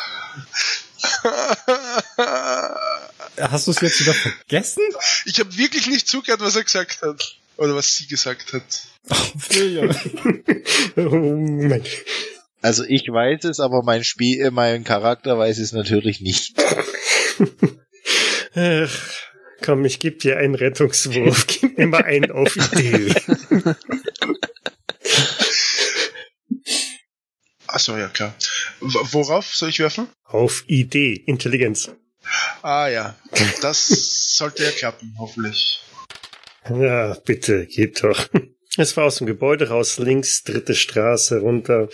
Hast du es jetzt wieder vergessen? Ich habe wirklich nicht zugehört, was er gesagt hat. Oder was sie gesagt hat. oh, also ich weiß es, aber mein Spiel, äh, mein Charakter weiß es natürlich nicht. Ach, komm, ich geb dir einen Rettungswurf. Gib mir mal einen auf Idee. Achso, ja klar. W worauf soll ich werfen? Auf Idee, Intelligenz. Ah ja, das sollte ja klappen, hoffentlich. Ja, bitte, geht doch. Es war aus dem Gebäude raus, links, dritte Straße runter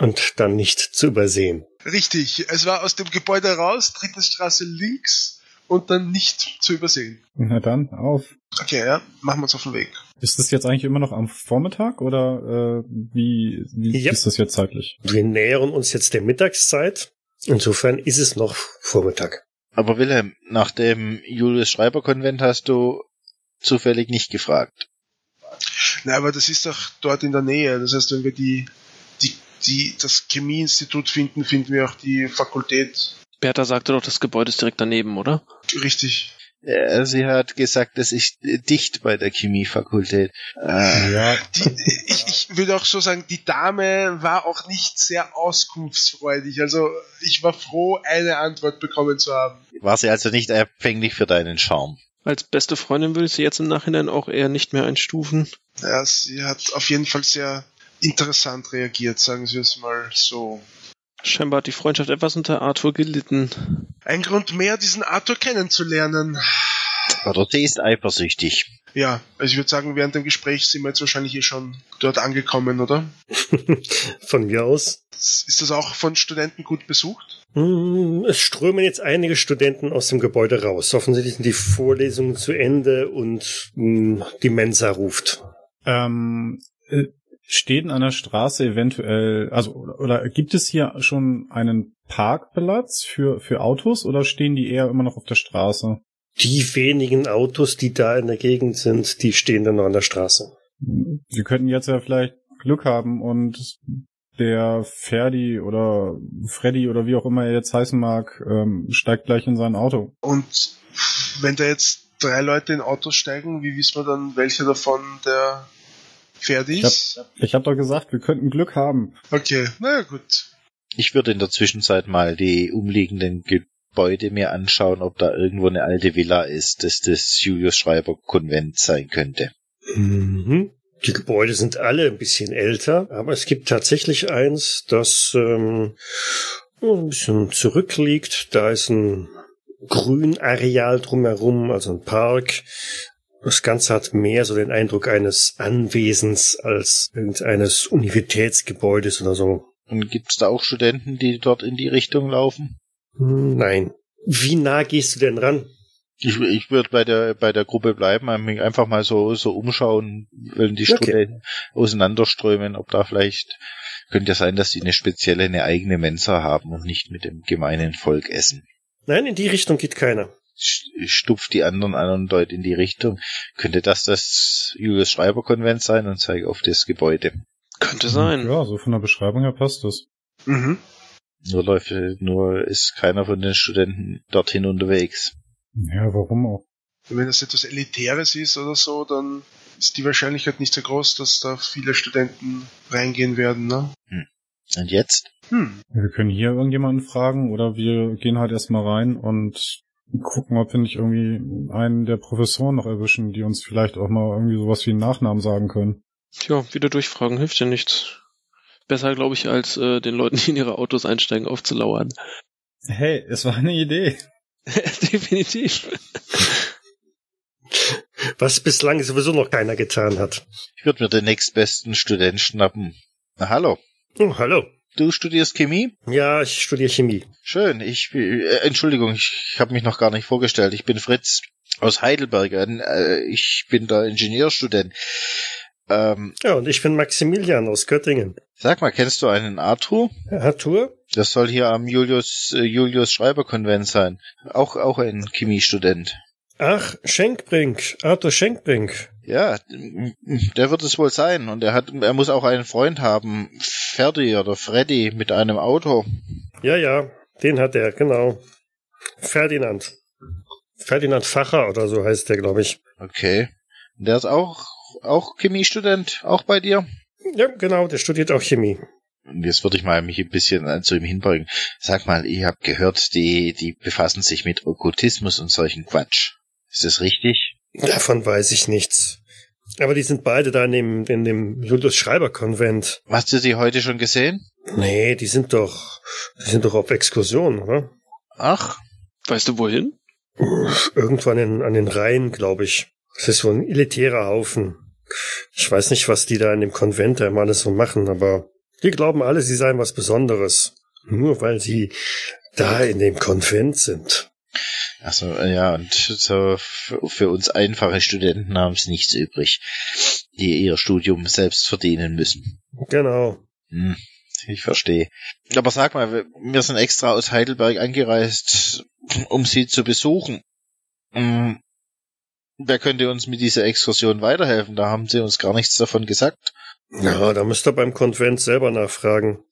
und dann nicht zu übersehen. Richtig, es war aus dem Gebäude raus, dritte Straße links und dann nicht zu übersehen. Na dann, auf. Okay, ja, machen wir uns auf den Weg. Ist das jetzt eigentlich immer noch am Vormittag oder äh, wie, wie yep. ist das jetzt zeitlich? Wir nähern uns jetzt der Mittagszeit. Insofern ist es noch Vormittag. Aber Wilhelm, nach dem Julius Schreiber Konvent hast du zufällig nicht gefragt. Na, aber das ist doch dort in der Nähe. Das heißt, wenn wir die, die, die, das Chemieinstitut finden, finden wir auch die Fakultät. Bertha sagte doch, das Gebäude ist direkt daneben, oder? Richtig. Ja, sie hat gesagt, das ist dicht bei der Chemiefakultät. Äh, ja. Die, ich, ich würde auch so sagen, die Dame war auch nicht sehr auskunftsfreudig. Also ich war froh, eine Antwort bekommen zu haben. War sie also nicht empfänglich für deinen Charme? Als beste Freundin würde ich sie jetzt im Nachhinein auch eher nicht mehr einstufen. Ja, sie hat auf jeden Fall sehr interessant reagiert, sagen wir es mal so. Scheinbar hat die Freundschaft etwas unter Arthur gelitten. Ein Grund mehr, diesen Arthur kennenzulernen. Oder sie ist eifersüchtig. Ja, also ich würde sagen, während dem Gespräch sind wir jetzt wahrscheinlich hier schon dort angekommen, oder? Von mir aus. Ist das auch von Studenten gut besucht? Hm, es strömen jetzt einige Studenten aus dem Gebäude raus. Offensichtlich sind die Vorlesungen zu Ende und mh, hm, die Mensa ruft. Ähm, äh, stehen an der Straße eventuell, also oder gibt es hier schon einen Parkplatz für für Autos oder stehen die eher immer noch auf der Straße? Die wenigen Autos, die da in der Gegend sind, die stehen dann noch an der Straße. Sie könnten jetzt ja vielleicht Glück haben und der Ferdi oder Freddy oder wie auch immer er jetzt heißen mag, ähm, steigt gleich in sein Auto. Und wenn da jetzt drei Leute in Autos steigen, wie wissen wir dann, welcher davon der Ferdi ist? Ich habe hab doch gesagt, wir könnten Glück haben. Okay, naja gut. Ich würde in der Zwischenzeit mal die umliegenden Gebäude mir anschauen, ob da irgendwo eine alte Villa ist, dass das Julius Schreiber Konvent sein könnte. Mhm. Die Gebäude sind alle ein bisschen älter, aber es gibt tatsächlich eins, das ähm, ein bisschen zurückliegt. Da ist ein Grünareal drumherum, also ein Park. Das Ganze hat mehr so den Eindruck eines Anwesens als irgendeines Universitätsgebäudes oder so. Und gibt's da auch Studenten, die dort in die Richtung laufen? Hm, Nein. Wie nah gehst du denn ran? Ich, ich würde bei der bei der Gruppe bleiben, einfach mal so so umschauen, wenn die Okay. Studenten auseinanderströmen, ob da vielleicht könnte ja sein, dass die eine spezielle, eine eigene Mensa haben und nicht mit dem gemeinen Volk essen. Nein, in die Richtung geht keiner. Sch- Stupft die anderen an und deut in die Richtung. Könnte das das Julius Schreiber Konvent sein und zeige auf das Gebäude. Könnte sein. Ja, so von der Beschreibung her passt das. Mhm. Nur läuft, nur ist keiner von den Studenten dorthin unterwegs. Ja, warum auch? Wenn das etwas Elitäres ist oder so, dann ist die Wahrscheinlichkeit nicht so groß, dass da viele Studenten reingehen werden, ne? Und jetzt? Hm. Wir können hier irgendjemanden fragen oder wir gehen halt erstmal rein und gucken, ob wir nicht irgendwie einen der Professoren noch erwischen, die uns vielleicht auch mal irgendwie sowas wie einen Nachnamen sagen können. Tja, wieder durchfragen hilft ja nichts. Besser, glaube ich, als äh, den Leuten, die in ihre Autos einsteigen, aufzulauern. Hey, es war eine Idee. Definitiv. Was bislang sowieso noch keiner getan hat. Ich würde mir den nächstbesten Student schnappen. Na, hallo. Oh, hallo. Du studierst Chemie? Ja, ich studiere Chemie. Schön. Ich äh, Entschuldigung, ich habe mich noch gar nicht vorgestellt. Ich bin Fritz aus Heidelberg. Äh, ich bin da Ingenieurstudent. Ähm, Ja, und ich bin Maximilian aus Göttingen. sag mal, kennst du einen Arthur? Arthur? Das soll hier am Julius äh, Julius Schreiber Konvent sein. Auch auch ein Chemiestudent. Ach, Schenkbrink. Arthur Schenkbrink. Ja, der wird es wohl sein. Und er hat, er muss auch einen Freund haben, Ferdi oder Freddy mit einem Auto. Ja, ja, den hat er, genau. Ferdinand. Ferdinand Facher oder so heißt der, glaube ich. Okay. Und der ist auch auch Chemiestudent, auch bei dir. Ja, genau, der studiert auch Chemie. Und jetzt würde ich mal mich ein bisschen äh, zu ihm hinbeugen. Sag mal, ich habe gehört, die die befassen sich mit Okkultismus und solchen Quatsch. Ist das richtig? Davon weiß ich nichts. Aber die sind beide da in dem, in dem Julius Schreiber Konvent. Hast du die heute schon gesehen? Nee, die sind doch, die sind doch auf Exkursion, oder? Ach, Weißt du wohin? Irgendwo an den, an den Rhein, glaube ich. Das ist so ein elitärer Haufen. Ich weiß nicht, was die da in dem Konvent da immer alles so machen, aber die glauben alle, sie seien was Besonderes. Nur weil sie da in dem Konvent sind. also äh, ja, und so für, uns einfache Studenten haben es nichts übrig, die ihr Studium selbst verdienen müssen. Genau. Hm, ich verstehe. Aber sag mal, wir- wir sind extra aus Heidelberg angereist, um Sie zu besuchen. Hm, wer könnte uns mit dieser Exkursion weiterhelfen? Da haben Sie uns gar nichts davon gesagt. Ja, da müsst ihr beim Konvent selber nachfragen.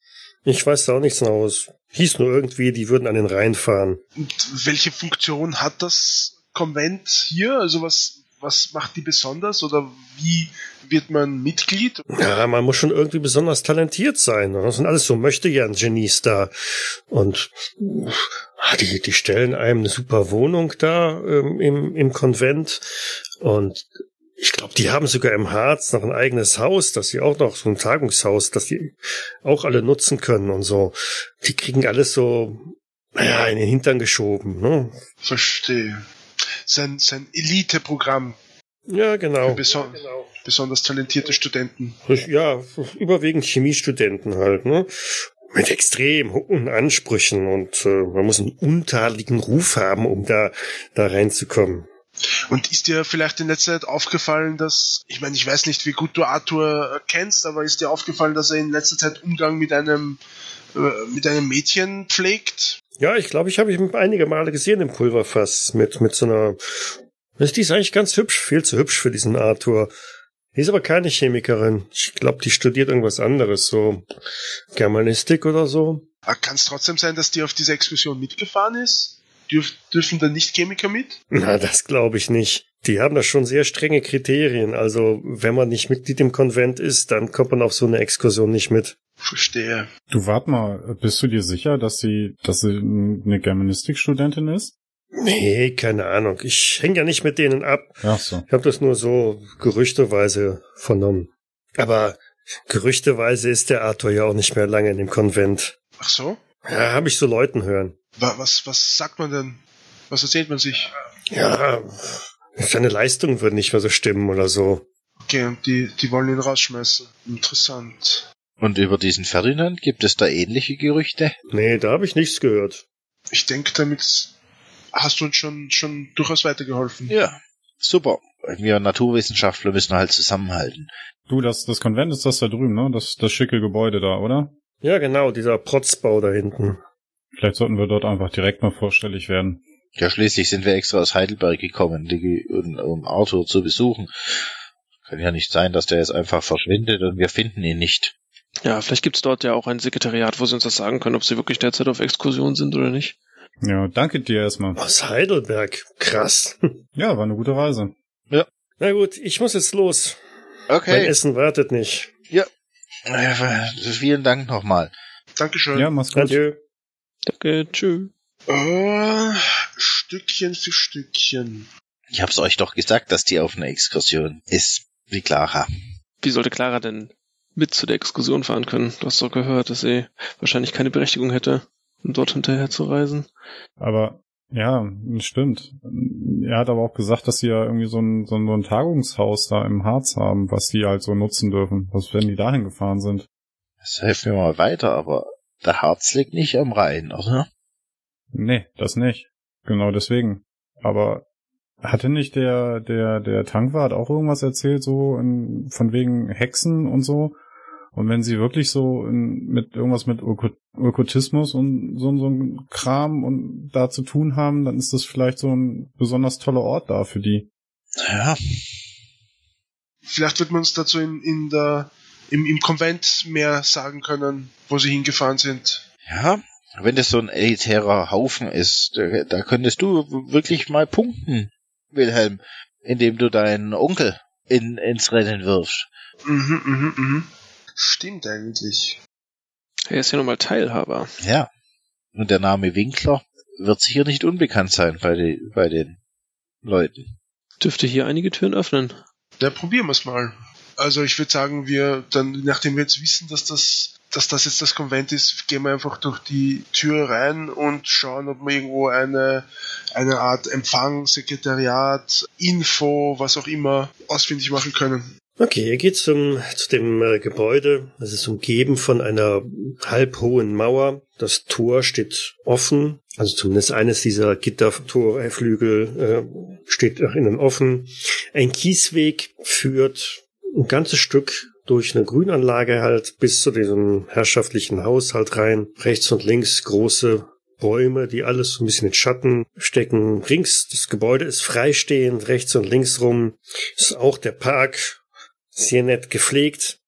Ich weiß da auch nichts aus. Hieß nur irgendwie, die würden an den Rhein fahren. Und welche Funktion hat das Konvent hier? Also was, was macht die besonders? Oder wie wird man Mitglied? Ja, man muss schon irgendwie besonders talentiert sein. Das sind alles so möchte gern Genies da. Und die, die stellen einem eine super Wohnung da ähm, im, im Konvent. Und ich glaube, die haben sogar im Harz noch ein eigenes Haus, dass sie auch noch so ein Tagungshaus, dass die auch alle nutzen können und so. Die kriegen alles so, naja, in den Hintern geschoben. Ne? Verstehe. Sein, sein Elite-Programm Ja, genau. beso besonders talentierte Studenten. Ja, überwiegend Chemiestudenten halt, ne? Mit extrem hohen Ansprüchen und äh, man muss einen untadeligen Ruf haben, um da, da reinzukommen. Und ist dir vielleicht in letzter Zeit aufgefallen, dass, ich meine, ich weiß nicht, wie gut du Arthur kennst, aber ist dir aufgefallen, dass er in letzter Zeit Umgang mit einem, äh, mit einem Mädchen pflegt? Ja, ich glaube, ich habe ihn einige Male gesehen im Pulverfass mit, mit so einer. Die ist eigentlich ganz hübsch, viel zu hübsch für diesen Arthur. Die ist aber keine Chemikerin. Ich glaube, die studiert irgendwas anderes, so Germanistik oder so. Kann es trotzdem sein, dass die auf diese Exkursion mitgefahren ist? Dürf, dürfen da nicht Chemiker mit? Na, das glaube ich nicht. Die haben da schon sehr strenge Kriterien. Also, wenn man nicht Mitglied im Konvent ist, dann kommt man auf so eine Exkursion nicht mit. Verstehe. Du wart mal, bist du dir sicher, dass sie, dass sie eine Germanistikstudentin ist? Nee, keine Ahnung. Ich hänge ja nicht mit denen ab. Ach so. Ich habe das nur so gerüchteweise vernommen. Aber gerüchteweise ist der Arthur ja auch nicht mehr lange in dem Konvent. Ach so? Ja, habe ich so Leuten hören. Wa- Was, was sagt man denn? Was erzählt man sich? Ja, seine Leistungen würden nicht mehr so stimmen oder so. Okay, und die, die wollen ihn rausschmeißen. Interessant. Und über diesen Ferdinand gibt es da ähnliche Gerüchte? Nee, da habe ich nichts gehört. Ich denke, damit hast du uns schon, schon durchaus weitergeholfen. Ja, super. Wir Naturwissenschaftler müssen halt zusammenhalten. Du, das, das Konvent ist das da drüben, ne? Das, das schicke Gebäude da, oder? Ja, genau, dieser Protzbau da hinten. Vielleicht sollten wir dort einfach direkt mal vorstellig werden. Ja, schließlich sind wir extra aus Heidelberg gekommen, die, um, um Arthur zu besuchen. Kann ja nicht sein, dass der jetzt einfach verschwindet und wir finden ihn nicht. Ja, vielleicht gibt's dort ja auch ein Sekretariat, wo sie uns das sagen können, ob sie wirklich derzeit auf Exkursion sind oder nicht. Ja, danke dir erstmal. Aus Heidelberg. Krass. Ja, war eine gute Reise. Na gut, ich muss jetzt los. Mein Okay. Essen wartet nicht. Ja, vielen Dank nochmal. Dankeschön. Ja, mach's gut. Adieu. Danke, tschüss. Äh, Stückchen für Stückchen. Ich hab's euch doch gesagt, dass die auf einer Exkursion ist. Wie Clara. Wie sollte Clara denn mit zu der Exkursion fahren können? Du hast doch gehört, dass sie wahrscheinlich keine Berechtigung hätte, um dort hinterher zu reisen. Aber ja, stimmt. Er hat aber auch gesagt, dass sie ja irgendwie so ein, so ein, so ein Tagungshaus da im Harz haben, was sie halt so nutzen dürfen. Was wenn die dahin gefahren sind? Das hilft mir mal weiter, aber der Harz liegt nicht am Rhein, oder? Nee, das nicht. Genau deswegen. Aber hatte nicht der, der, der Tankwart auch irgendwas erzählt, so in, von wegen Hexen und so? Und wenn sie wirklich so in, mit irgendwas mit Okkult- Okkultismus und so, so ein Kram und da zu tun haben, dann ist das vielleicht so ein besonders toller Ort da für die. Ja, Vielleicht wird man uns dazu in, in der, im, im Konvent mehr sagen können, wo sie hingefahren sind. ja. Wenn das so ein elitärer Haufen ist, da, da könntest du wirklich mal punkten, Wilhelm, indem du deinen Onkel in, ins Rennen wirfst. Mhm, mhm, mhm. Stimmt eigentlich. Er ist ja nun mal Teilhaber. Ja. Und der Name Winkler wird sicher nicht unbekannt sein bei, den bei den Leuten. Dürfte hier einige Türen öffnen. Ja, probieren wir es mal. Also ich würde sagen, wir dann, nachdem wir jetzt wissen, dass das, dass das jetzt das Konvent ist, gehen wir einfach durch die Tür rein und schauen, ob wir irgendwo eine, eine Art Empfang, Sekretariat, Info, was auch immer, ausfindig machen können. Okay, ihr geht zum, zu dem äh, Gebäude. Es ist umgeben von einer halbhohen Mauer. Das Tor steht offen. Also zumindest eines dieser Gittertorflügel äh, steht nach innen offen. Ein Kiesweg führt ein ganzes Stück durch eine Grünanlage halt bis zu diesem herrschaftlichen Haus halt rein. Rechts und links große Bäume, die alles so ein bisschen in Schatten stecken. Rings, das Gebäude ist freistehend, rechts und links rum ist auch der Park sehr nett gepflegt.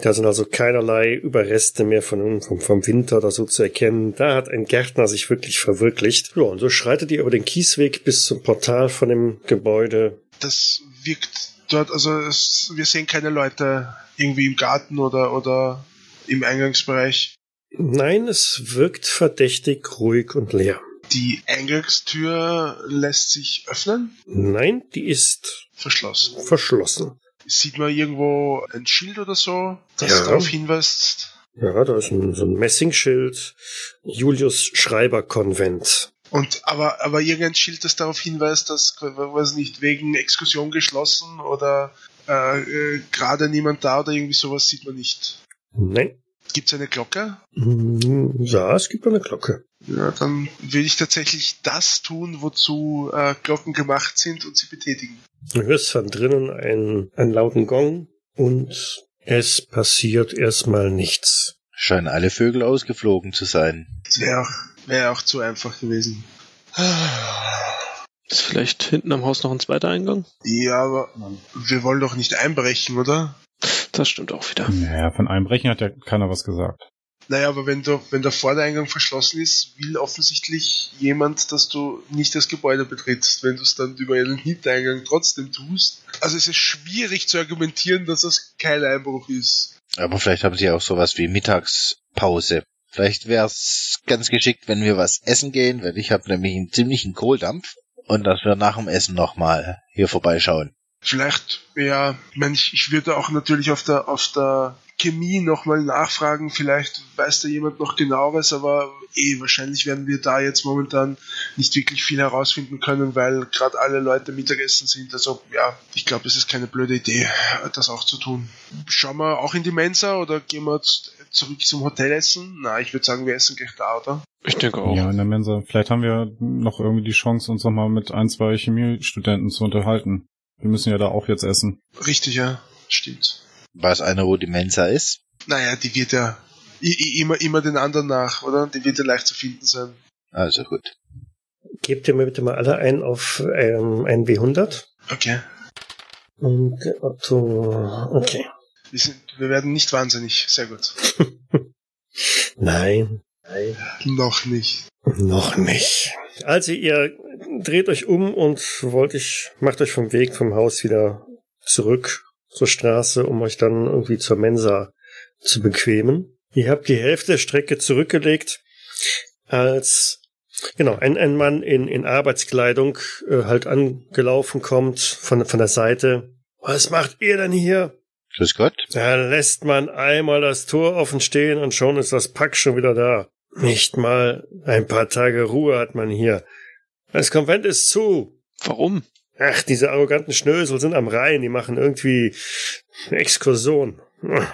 Da sind also keinerlei Überreste mehr von, vom, vom Winter oder so zu erkennen. Da hat ein Gärtner sich wirklich verwirklicht. Ja, und so schreitet ihr über den Kiesweg bis zum Portal von dem Gebäude. Das wirkt dort, also es, wir sehen keine Leute irgendwie im Garten oder, oder im Eingangsbereich. Nein, es wirkt verdächtig ruhig und leer. Die Eingangstür lässt sich öffnen, Nein, die ist verschlossen. verschlossen. Sieht man irgendwo ein Schild oder so, das Ja. darauf hinweist? Ja, da ist ein, so ein Messingschild. Julius Schreiber Konvent. Und aber aber irgendein Schild, das darauf hinweist, dass weiß nicht wegen Exkursion geschlossen oder äh, äh, gerade niemand da oder irgendwie sowas sieht man nicht. Nein. Gibt's eine Glocke? Hm, Ja, es gibt eine Glocke. Ja, dann will ich tatsächlich das tun, wozu äh, Glocken gemacht sind und sie betätigen. Du hörst von drinnen einen, einen lauten Gong und es passiert erstmal nichts. Scheinen alle Vögel ausgeflogen zu sein. Das wäre auch, wär auch zu einfach gewesen. Ist vielleicht hinten am Haus noch ein zweiter Eingang? Ja, aber wir wollen doch nicht einbrechen, oder? Das stimmt auch wieder. Naja, von Einbrechen hat ja keiner was gesagt. Naja, aber wenn, du, wenn der Vordereingang verschlossen ist, will offensichtlich jemand, dass du nicht das Gebäude betrittst, wenn du es dann über einen Hintereingang trotzdem tust. Also es ist schwierig zu argumentieren, dass das kein Einbruch ist. Aber vielleicht haben sie auch sowas wie Mittagspause. Vielleicht wäre es ganz geschickt, wenn wir was essen gehen, weil ich habe nämlich einen ziemlichen Kohldampf. Und dass wir nach dem Essen nochmal hier vorbeischauen. Vielleicht, ja, ich meine, ich, ich würde auch natürlich auf der, auf der Chemie nochmal nachfragen, vielleicht weiß da jemand noch genaueres, aber eh, wahrscheinlich werden wir da jetzt momentan nicht wirklich viel herausfinden können, weil gerade alle Leute Mittagessen sind. Also ja, ich glaube, es ist keine blöde Idee, das auch zu tun. Schauen wir auch in die Mensa oder gehen wir zurück zum Hotel essen? Na, ich würde sagen, wir essen gleich da, oder? Ich denke auch. Ja, in der Mensa. Vielleicht haben wir noch irgendwie die Chance, uns nochmal mit ein, zwei Chemiestudenten zu unterhalten. Wir müssen ja da auch jetzt essen. Richtig, ja. Stimmt. Wo die Mensa ist? Naja, die wird ja immer, immer den anderen nach, oder? Die wird ja leicht zu finden sein. Also gut. Gebt ihr mir bitte mal alle ein auf ähm, ein W100. Okay. Und der Otto. Okay. Wir, sind, wir werden nicht wahnsinnig. Sehr gut. Nein. Nein. Noch nicht. Noch nicht. Also ihr dreht euch um und wollt ich, macht euch vom Weg vom Haus wieder zurück zur Straße, um euch dann irgendwie zur Mensa zu bequemen. Ihr habt die Hälfte der Strecke zurückgelegt, als genau ein, ein Mann in, in Arbeitskleidung äh, halt angelaufen kommt von, von der Seite. Was macht ihr denn hier? Grüß Gott. Da lässt man einmal das Tor offen stehen und schon ist das Pack schon wieder da. Nicht mal ein paar Tage Ruhe hat man hier. Das Konvent ist zu. Warum? Ach, diese arroganten Schnösel sind am Rhein, die machen irgendwie eine Exkursion.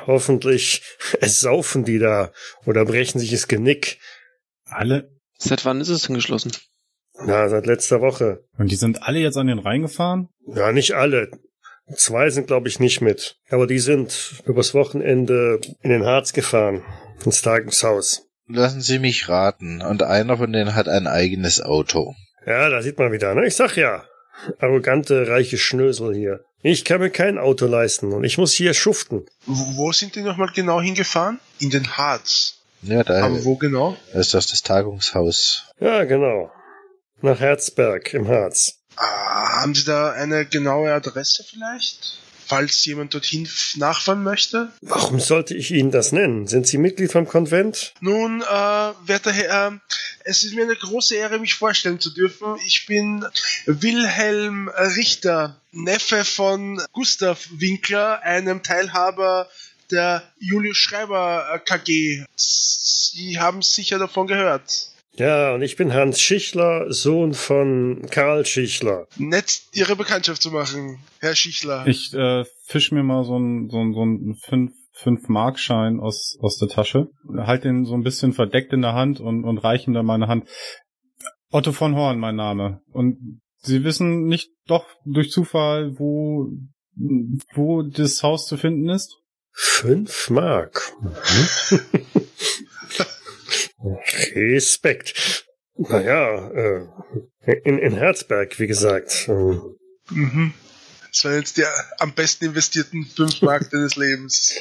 Hoffentlich es saufen die da oder brechen sich das Genick. Alle? Seit wann ist es denn geschlossen? Na, seit letzter Woche. Und die sind alle jetzt an den Rhein gefahren? Ja, nicht alle. Zwei sind, glaube ich, nicht mit. Aber die sind übers Wochenende in den Harz gefahren. Ins Tagungshaus. Lassen Sie mich raten. Und einer von denen hat ein eigenes Auto. Ja, da sieht man wieder, ne? Ich sag ja. Arrogante, reiche Schnösel hier. Ich kann mir kein Auto leisten und ich muss hier schuften. Wo, sind die nochmal genau hingefahren? In den Harz. Ja, da Aber wo genau? ist das das Tagungshaus. Ja, genau. Nach Herzberg im Harz. Ah, haben Sie da eine genaue Adresse vielleicht? Falls jemand dorthin nachfahren möchte? Warum sollte ich Ihnen das nennen? Sind Sie Mitglied vom Konvent? Nun, äh, werter Herr, äh, es ist mir eine große Ehre, mich vorstellen zu dürfen. Ich bin Wilhelm Richter, Neffe von Gustav Winkler, einem Teilhaber der Julius Schreiber äh, KG. Sie haben sicher davon gehört. Ja, und ich bin Hans Schichler, Sohn von Karl Schichler. Nett, Ihre Bekanntschaft zu machen, Herr Schichler. Ich äh, fisch mir mal so ein so ein so ein fünf fünf Markschein aus aus der Tasche, halt den so ein bisschen verdeckt in der Hand und und reich ihm dann meine Hand. Otto von Horn, mein Name. Und Sie wissen nicht doch durch Zufall, wo wo das Haus zu finden ist? Fünf Mark. Mhm. Respekt. Naja, äh, in, in Herzberg, wie gesagt. Ähm, Mhm. Das waren jetzt die am besten investierten fünf Mark deines Lebens.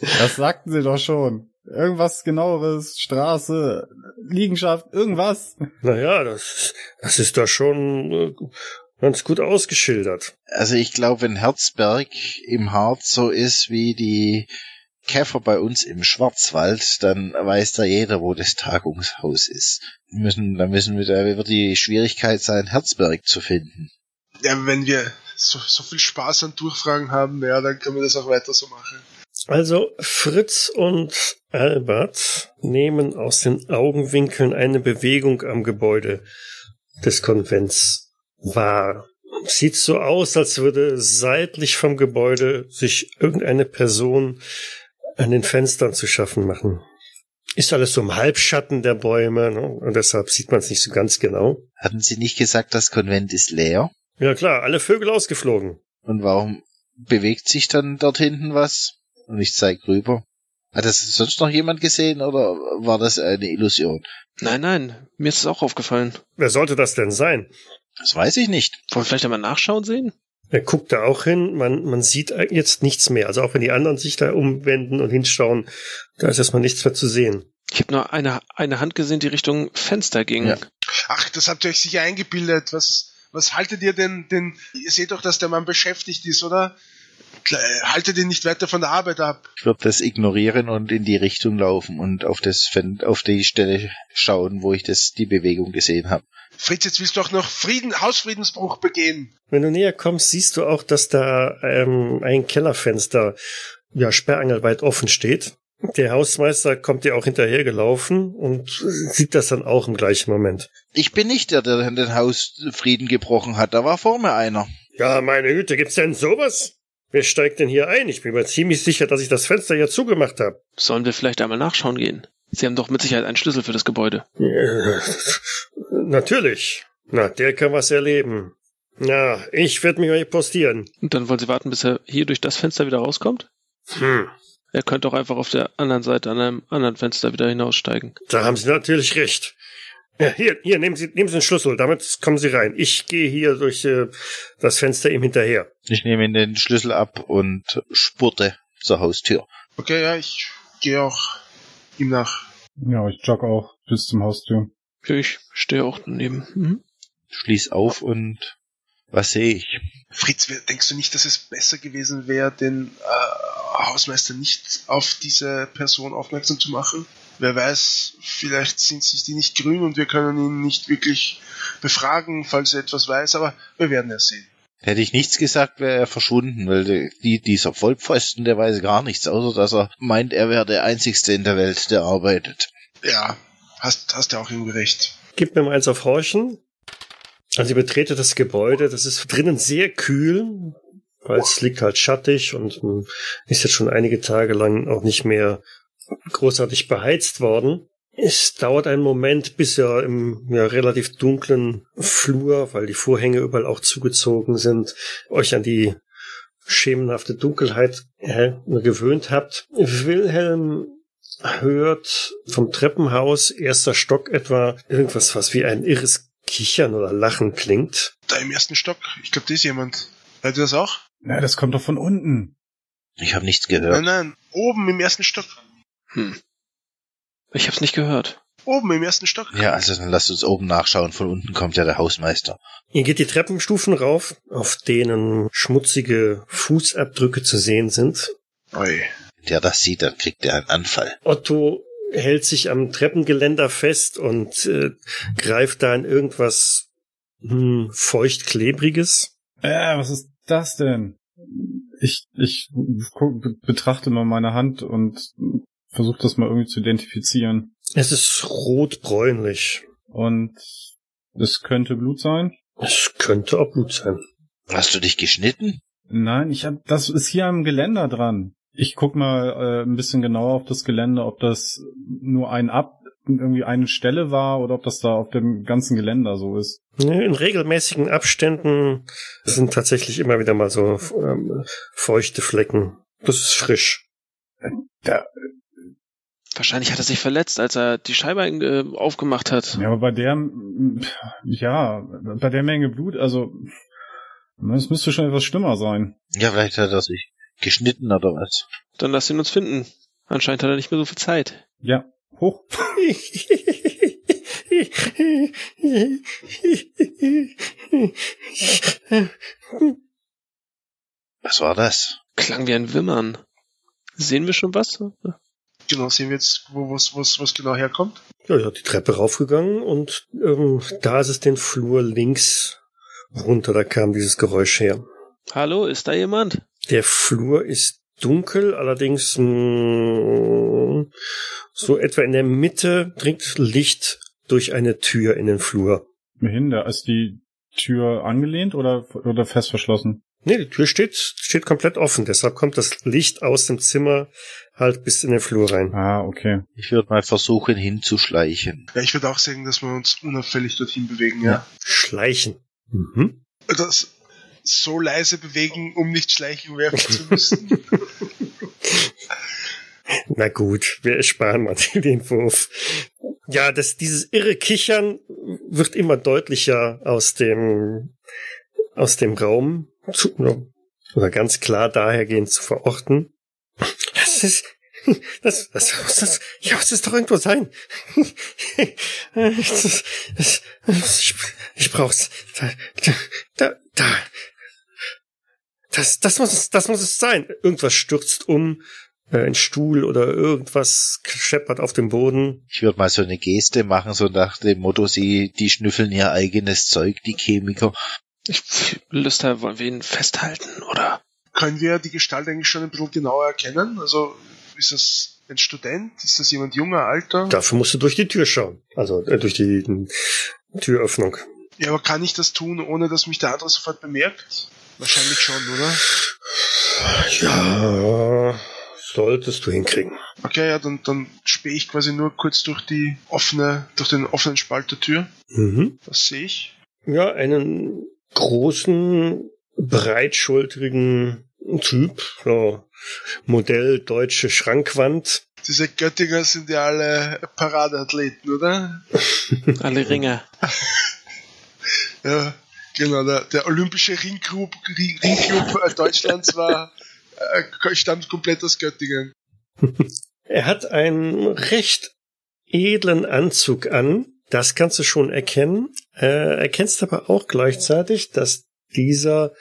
Das sagten Sie doch schon. Irgendwas genaueres, Straße, Liegenschaft, irgendwas. Naja, das, das ist da schon äh, ganz gut ausgeschildert. Also ich glaube, wenn Herzberg im Harz so ist wie die Käfer bei uns im Schwarzwald, dann weiß da jeder, wo das Tagungshaus ist. Müssen, da müssen wir, da wird die Schwierigkeit sein, Herzberg zu finden. Ja, wenn wir so, so viel Spaß an Durchfragen haben, ja, dann können wir das auch weiter so machen. Also Fritz und Albert nehmen aus den Augenwinkeln eine Bewegung am Gebäude des Konvents wahr. Sieht so aus, als würde seitlich vom Gebäude sich irgendeine Person an den Fenstern zu schaffen machen. Ist alles so im Halbschatten der Bäume ne? und deshalb sieht man es nicht so ganz genau. Hatten Sie nicht gesagt, das Konvent ist leer? Ja klar, alle Vögel ausgeflogen. Und warum bewegt sich dann dort hinten was? Und ich zeig rüber. Hat das sonst noch jemand gesehen oder war das eine Illusion? Nein, nein, mir ist es auch aufgefallen. Wer sollte das denn sein? Das weiß ich nicht. Wollen wir vielleicht einmal nachschauen sehen? Er guckt da auch hin, man, man sieht jetzt nichts mehr. Also auch wenn die anderen sich da umwenden und hinschauen, da ist erstmal nichts mehr zu sehen. Ich habe nur eine, eine Hand gesehen, die Richtung Fenster ging. Ja. Ach, das habt ihr euch sicher eingebildet. Was, was haltet ihr denn, denn, ihr seht doch, dass der Mann beschäftigt ist, oder? Haltet ihn nicht weiter von der Arbeit ab. Ich würde das ignorieren und in die Richtung laufen und auf das Fen auf die Stelle schauen, wo ich das die Bewegung gesehen habe. Fritz, jetzt willst du auch noch Frieden, Hausfriedensbruch begehen. Wenn du näher kommst, siehst du auch, dass da ähm, ein Kellerfenster ja sperrangelweit offen steht. Der Hausmeister kommt dir auch hinterhergelaufen und sieht das dann auch im gleichen Moment. Ich bin nicht der, der den Hausfrieden gebrochen hat. Da war vor mir einer. Ja, meine Güte, gibt's denn sowas? Wer steigt denn hier ein? Ich bin mir ziemlich sicher, dass ich das Fenster ja zugemacht habe. Sollen wir vielleicht einmal nachschauen gehen? Sie haben doch mit Sicherheit einen Schlüssel für das Gebäude. Äh, Natürlich. Na, der kann was erleben. Na, ich werde mich mal postieren. Und dann wollen Sie warten, bis er hier durch das Fenster wieder rauskommt? Hm, Er könnte auch einfach auf der anderen Seite an einem anderen Fenster wieder hinaussteigen. da haben Sie natürlich recht. Ja, hier, hier, nehmen Sie, nehmen Sie den Schlüssel, damit kommen Sie rein. Ich gehe hier durch äh, das Fenster ihm hinterher. Ich nehme ihm den Schlüssel ab und spurte zur Haustür. Okay, ja, ich gehe auch ihm nach. Ja, ich jogge auch bis zum Haustür. Ja, ich stehe auch daneben. Mhm. Schließ auf und was sehe ich? Fritz, wer- denkst du nicht, dass es besser gewesen wäre, den äh, Hausmeister nicht auf diese Person aufmerksam zu machen? Wer weiß, vielleicht sind sich die nicht grün und wir können ihn nicht wirklich befragen, falls er etwas weiß, aber wir werden es sehen. Hätte ich nichts gesagt, wäre er verschwunden, weil die, die, dieser Vollpfosten, der weiß gar nichts, außer dass er meint, er wäre der Einzigste in der Welt, der arbeitet. Ja, hast, hast ja auch irgendwie recht. Gib mir mal eins auf Horchen. Also ihr betretet das Gebäude, das ist drinnen sehr kühl, weil es liegt halt schattig und hm, ist jetzt schon einige Tage lang auch nicht mehr großartig beheizt worden. Es dauert einen Moment, bis ihr im ja, relativ dunklen Flur, weil die Vorhänge überall auch zugezogen sind, euch an die schemenhafte Dunkelheit äh, gewöhnt habt. Wilhelm hört vom Treppenhaus, erster Stock etwa, irgendwas, was wie ein irres Kichern oder Lachen klingt. Da im ersten Stock, ich glaube, da ist jemand. Hört ihr das auch? Na, das kommt doch von unten. Ich habe nichts Nein, gehört. nein, oben im ersten Stock. Hm. Ich hab's nicht gehört. Oben im ersten Stock. Ja, also dann lasst uns oben nachschauen. Von unten kommt ja der Hausmeister. Ihr geht die Treppenstufen rauf, auf denen schmutzige Fußabdrücke zu sehen sind. Oi. Wenn der das sieht, dann kriegt er einen Anfall. Otto hält sich am Treppengeländer fest und äh, greift da in irgendwas hm, feuchtklebriges. Äh, was ist das denn? Ich, ich betrachte mal meine Hand und versuche das mal irgendwie zu identifizieren. Es ist rotbräunlich. Und es könnte Blut sein? Es könnte auch Blut sein. Hast du dich geschnitten? Nein, ich hab, das ist hier am Geländer dran. Ich guck mal äh, ein bisschen genauer auf das Gelände, ob das nur ein Ab, irgendwie eine Stelle war oder ob das da auf dem ganzen Geländer so ist. In regelmäßigen Abständen sind tatsächlich immer wieder mal so ähm, feuchte Flecken. Das ist frisch. Da, Wahrscheinlich hat er sich verletzt, als er die Scheibe äh, aufgemacht hat. ja, aber bei der, ja, bei der Menge Blut, also, das müsste schon etwas schlimmer sein. Ja, vielleicht hat er sich geschnitten oder was. Dann lass ihn uns finden. Anscheinend hat er nicht mehr so viel Zeit. Ja, hoch. Was war das? Klang wie ein Wimmern. Sehen wir schon was? Genau, sehen wir jetzt, wo was, was, was genau herkommt. Ja, ja, die Treppe raufgegangen und ähm, da ist es den Flur links runter, da kam dieses Geräusch her. Hallo, ist da jemand? Der Flur ist dunkel, allerdings mh, so etwa in der Mitte dringt Licht durch eine Tür in den Flur. Wohin, da ist die Tür angelehnt oder, oder fest verschlossen? Nee, die Tür steht, steht komplett offen, deshalb kommt das Licht aus dem Zimmer halt bis in den Flur rein. Ah, okay. Ich würde mal versuchen hinzuschleichen. Ja, ich würde auch sagen, dass wir uns unauffällig dorthin bewegen, ja. Schleichen. Mhm. Das so leise bewegen, um nicht schleichen werfen zu müssen. Na gut, wir ersparen mal den Wurf. Ja, das, dieses irre Kichern wird immer deutlicher aus dem, aus dem Raum zu, oder ganz klar dahergehend zu verorten. Das ist, das, das, muss das, ja, muss das doch irgendwo sein. Das, das, ich, ich brauch's. Da, da, da. Das, das muss es, das muss es sein. Irgendwas stürzt um, äh, ein Stuhl oder irgendwas scheppert auf dem Boden. Ich würde mal so eine Geste machen, so nach dem Motto, sie, die schnüffeln ihr eigenes Zeug, die Chemiker. Ich Lüster, wollen wir ihn festhalten, oder? Können wir die Gestalt eigentlich schon ein bisschen genauer erkennen? Also, ist das ein Student? Ist das jemand junger, alter? Dafür musst du durch die Tür schauen. Also äh, durch die äh, Türöffnung. Ja, aber kann ich das tun, ohne dass mich der andere sofort bemerkt? Wahrscheinlich schon, oder? Ja, solltest du hinkriegen. Okay, ja, dann, dann spähe ich quasi nur kurz durch die offene, durch den offenen Spalt der Tür. Mhm. Was sehe ich? Ja, einen großen, breitschultrigen Typ, so Modell deutsche Schrankwand. Diese Göttinger sind ja alle Paradeathleten, oder? Alle Ringer. Ja, genau. Der, der olympische Ringclub, Ring, Ringclub äh, Deutschlands war, äh, stammt komplett aus Göttingen. Er hat einen recht edlen Anzug an. Das kannst du schon erkennen. Äh, erkennst aber auch gleichzeitig, dass dieser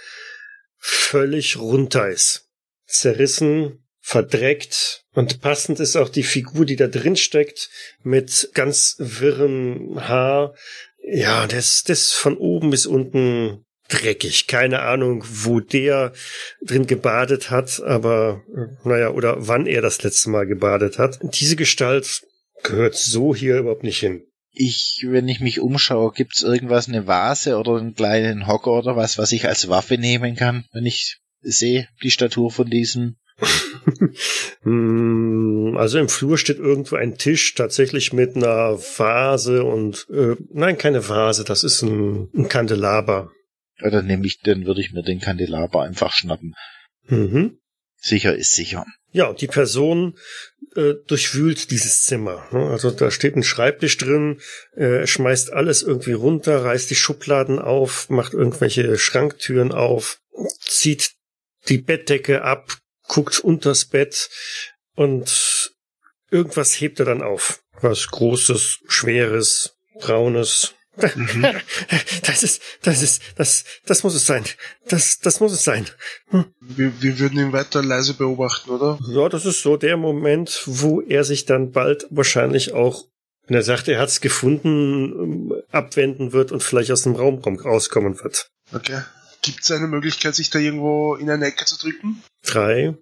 völlig runter ist. Zerrissen, verdreckt und passend ist auch die Figur, die da drin steckt, mit ganz wirrem Haar. Ja, das, das von oben bis unten dreckig. Keine Ahnung, wo der drin gebadet hat, aber naja, oder wann er das letzte Mal gebadet hat. Diese Gestalt gehört so hier überhaupt nicht hin. Ich, wenn ich mich umschaue, gibt's irgendwas, eine Vase oder einen kleinen Hocker oder was, was ich als Waffe nehmen kann, wenn ich sehe die Statur von diesem. Hm, also im Flur steht irgendwo ein Tisch, tatsächlich mit einer Vase und äh, nein, keine Vase, das ist ein, ein Kandelaber. Ja, dann nehme ich, dann würde ich mir den Kandelaber einfach schnappen. Mhm. Sicher ist sicher. Ja, die Person äh, durchwühlt dieses Zimmer. ne? Also da steht ein Schreibtisch drin, äh, schmeißt alles irgendwie runter, reißt die Schubladen auf, macht irgendwelche Schranktüren auf, zieht die Bettdecke ab, guckt unters Bett und irgendwas hebt er dann auf. Was Großes, Schweres, Braunes. Das ist, das ist, das, das muss es sein. Das, das muss es sein. Wir, wir würden ihn weiter leise beobachten, oder? Ja, das ist so der Moment, wo er sich dann bald wahrscheinlich auch, wenn er sagt, er hat's gefunden, ähm, abwenden wird und vielleicht aus dem Raum rauskommen wird. Okay. Gibt es eine Möglichkeit, sich da irgendwo in eine Ecke zu drücken? Drei.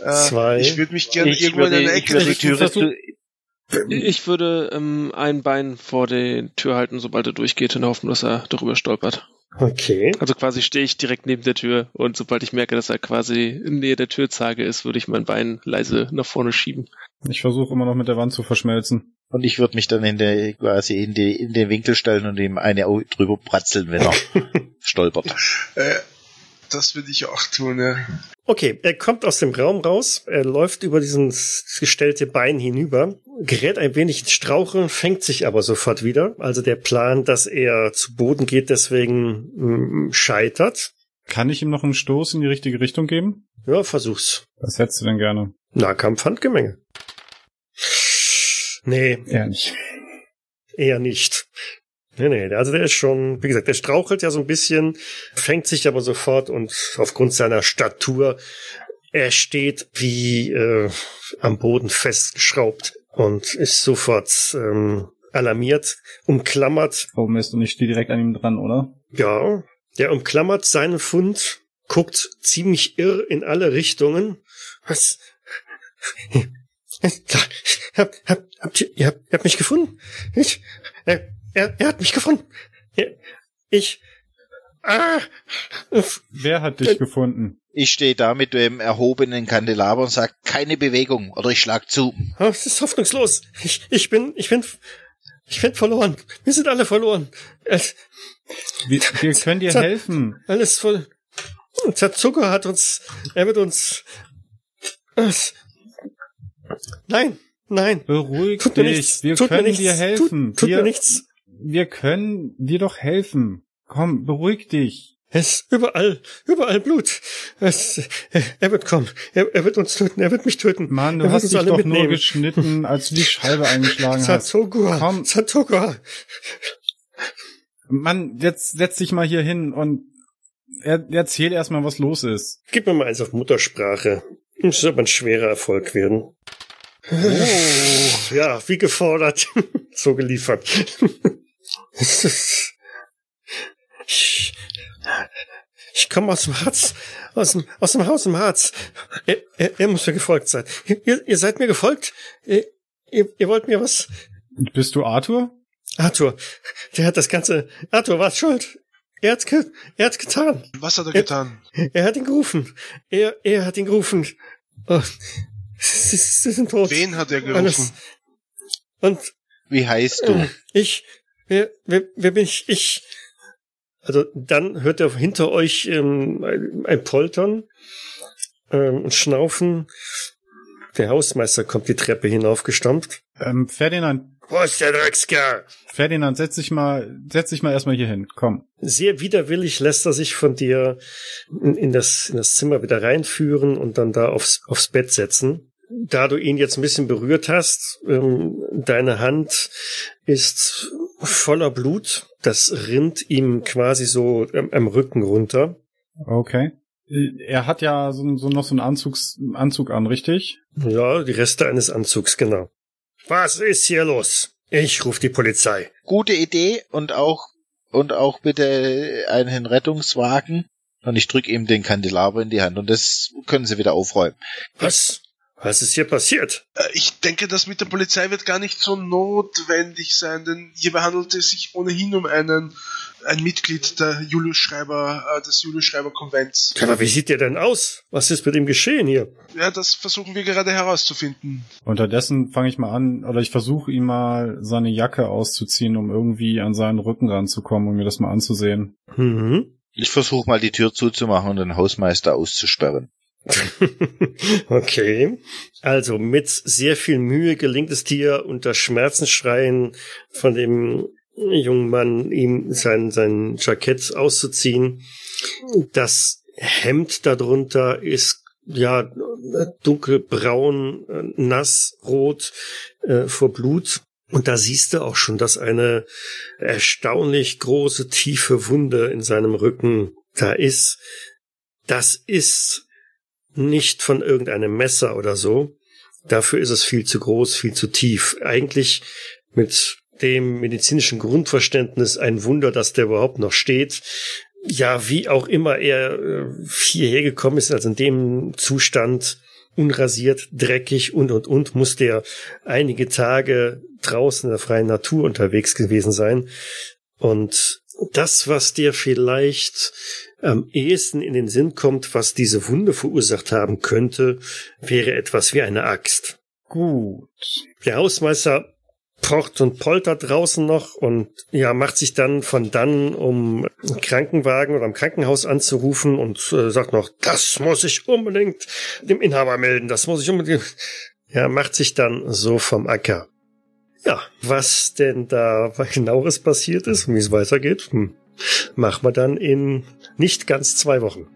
Äh, Zwei. Ich würde mich gerne irgendwo in würde, eine ich Ecke drücken. Ich würde ähm, ein Bein vor die Tür halten, sobald er durchgeht, in der Hoffnung, dass er darüber stolpert. Okay. Also quasi stehe ich direkt neben der Tür und sobald ich merke, dass er quasi in Nähe der Türzage ist, würde ich mein Bein leise nach vorne schieben. Ich versuche immer noch mit der Wand zu verschmelzen. und ich würde mich dann in der, quasi in die, in den Winkel stellen und ihm eine Au- drüber bratzeln, wenn er stolpert. Äh, das würde ich auch tun, ja. Okay, er kommt aus dem Raum raus, er läuft über dieses gestellte Bein hinüber, gerät ein wenig ins Straucheln, fängt sich aber sofort wieder. Also der Plan, dass er zu Boden geht, deswegen mm, scheitert. Kann ich ihm noch einen Stoß in die richtige Richtung geben? Ja, versuch's. Was hättest du denn gerne? Nahkampf, Handgemenge. Nee, Eher nicht. eher nicht. Nee, nee, also der ist schon, wie gesagt, der strauchelt ja so ein bisschen, fängt sich aber sofort und aufgrund seiner Statur, er steht wie äh, am Boden festgeschraubt und ist sofort ähm, alarmiert, umklammert, Oh Mist, und ich stehe direkt an ihm dran, oder? ja, der umklammert seinen Fund, guckt ziemlich irr in alle Richtungen. Was? Hab, hab, habt ihr, ihr, habt, ihr habt mich gefunden? Ich, er, er, er hat mich gefunden. Ich, ah, Wer hat dich gefunden? Ich stehe da mit dem erhobenen Kandelaber und sag keine Bewegung oder ich schlag zu. oh, es ist hoffnungslos. Ich, ich bin, ich bin, ich bin verloren. Wir sind alle verloren. Es, Wir, wir können dir helfen. alles voll. Zucker hat uns, er wird uns, nein, nein. Beruhig Tut mir dich. nichts. Wir tut mir können nichts. dir helfen. Tut, tut wir, mir nichts. Wir können dir doch helfen. Komm, beruhig dich. Es ist überall, überall Blut. Es, er, wird kommen. Er, er wird uns töten. Er wird mich töten. Mann, du wird hast dich doch nur mitnehmen. geschnitten, als du die Scheibe eingeschlagen hast. Satogua. Komm. Satogua. Mann, jetzt setz dich mal hier hin und er, erzähl erstmal, was los ist. Gib mir mal eins auf Muttersprache. Das soll aber ein schwerer Erfolg werden. Oh. Ja, wie gefordert. so geliefert. Ich, ich komme aus dem Harz, aus dem, aus dem Haus im Harz. Er, er, er muss mir gefolgt sein. Ihr, ihr seid mir gefolgt? Ihr, ihr, ihr wollt mir was? Bist du Arthur? Arthur, der hat das ganze, Arthur war schuld. Er hat's, ge er hat's getan. Was hat er Er- getan? Er hat ihn gerufen. Er, er hat ihn gerufen. Oh, sie, sie sind tot. Wen hat er gerufen? Und Wie heißt du? ich, wer, wer, wer bin ich? Ich. Also dann hört er hinter euch ähm, ein, ein Poltern ähm, und Schnaufen. Der Hausmeister kommt die Treppe hinaufgestampft. Ähm, Ferdinand, Wo ist der Dreckskerl? Ferdinand, setz dich mal, setz dich mal erstmal hier hin. Komm. Sehr widerwillig lässt er sich von dir in, in, das, in das Zimmer wieder reinführen und dann da aufs, aufs Bett setzen. Da du ihn jetzt ein bisschen berührt hast, ähm, deine Hand ist voller Blut. Das rinnt ihm quasi so ähm, am Rücken runter. Okay. Er hat ja so, so noch so einen Anzugs, Anzug an, richtig? Ja, die Reste eines Anzugs, genau. Was ist hier los? Ich ruf die Polizei. Gute Idee und auch und auch bitte einen Rettungswagen. Und ich drücke ihm den Kandelaber in die Hand und das können sie wieder aufräumen. Was? Was ist hier passiert? Äh, Ich denke, das mit der Polizei wird gar nicht so notwendig sein, denn hierbei handelt es sich ohnehin um einen ein Mitglied der Julius Schreiber, äh, des Julius Schreiber Konvents. Aber wie sieht der denn aus? Was ist mit ihm geschehen hier? Ja, das versuchen wir gerade herauszufinden. Unterdessen fange ich mal an, oder ich versuche ihm mal seine Jacke auszuziehen, um irgendwie an seinen Rücken ranzukommen und mir das mal anzusehen. Mhm. Ich versuche mal die Tür zuzumachen und den Hausmeister auszusperren. okay. Also mit sehr viel Mühe gelingt es dir unter Schmerzensschreien von dem jungen Mann, ihm sein, sein Jackett auszuziehen. Das Hemd darunter ist ja dunkelbraun, nass, rot äh, vor Blut. Und da siehst du auch schon, dass eine erstaunlich große, tiefe Wunde in seinem Rücken da ist. Das ist nicht von irgendeinem Messer oder so. Dafür ist es viel zu groß, viel zu tief. Eigentlich mit dem medizinischen Grundverständnis ein Wunder, dass der überhaupt noch steht. Ja, wie auch immer er äh, hierher gekommen ist, also in dem Zustand unrasiert, dreckig und und und, muss der einige Tage draußen in der freien Natur unterwegs gewesen sein. Und das, was dir vielleicht am ehesten in den Sinn kommt, was diese Wunde verursacht haben könnte, wäre etwas wie eine Axt. Gut. Der Hausmeister pocht und poltert draußen noch und ja, macht sich dann von dann, um einen Krankenwagen oder am Krankenhaus anzurufen und äh, sagt noch, das muss ich unbedingt dem Inhaber melden, das muss ich unbedingt. Ja, macht sich dann so vom Acker. Ja, was denn da genaueres passiert ist und wie es weitergeht, hm, machen wir dann in nicht ganz zwei Wochen.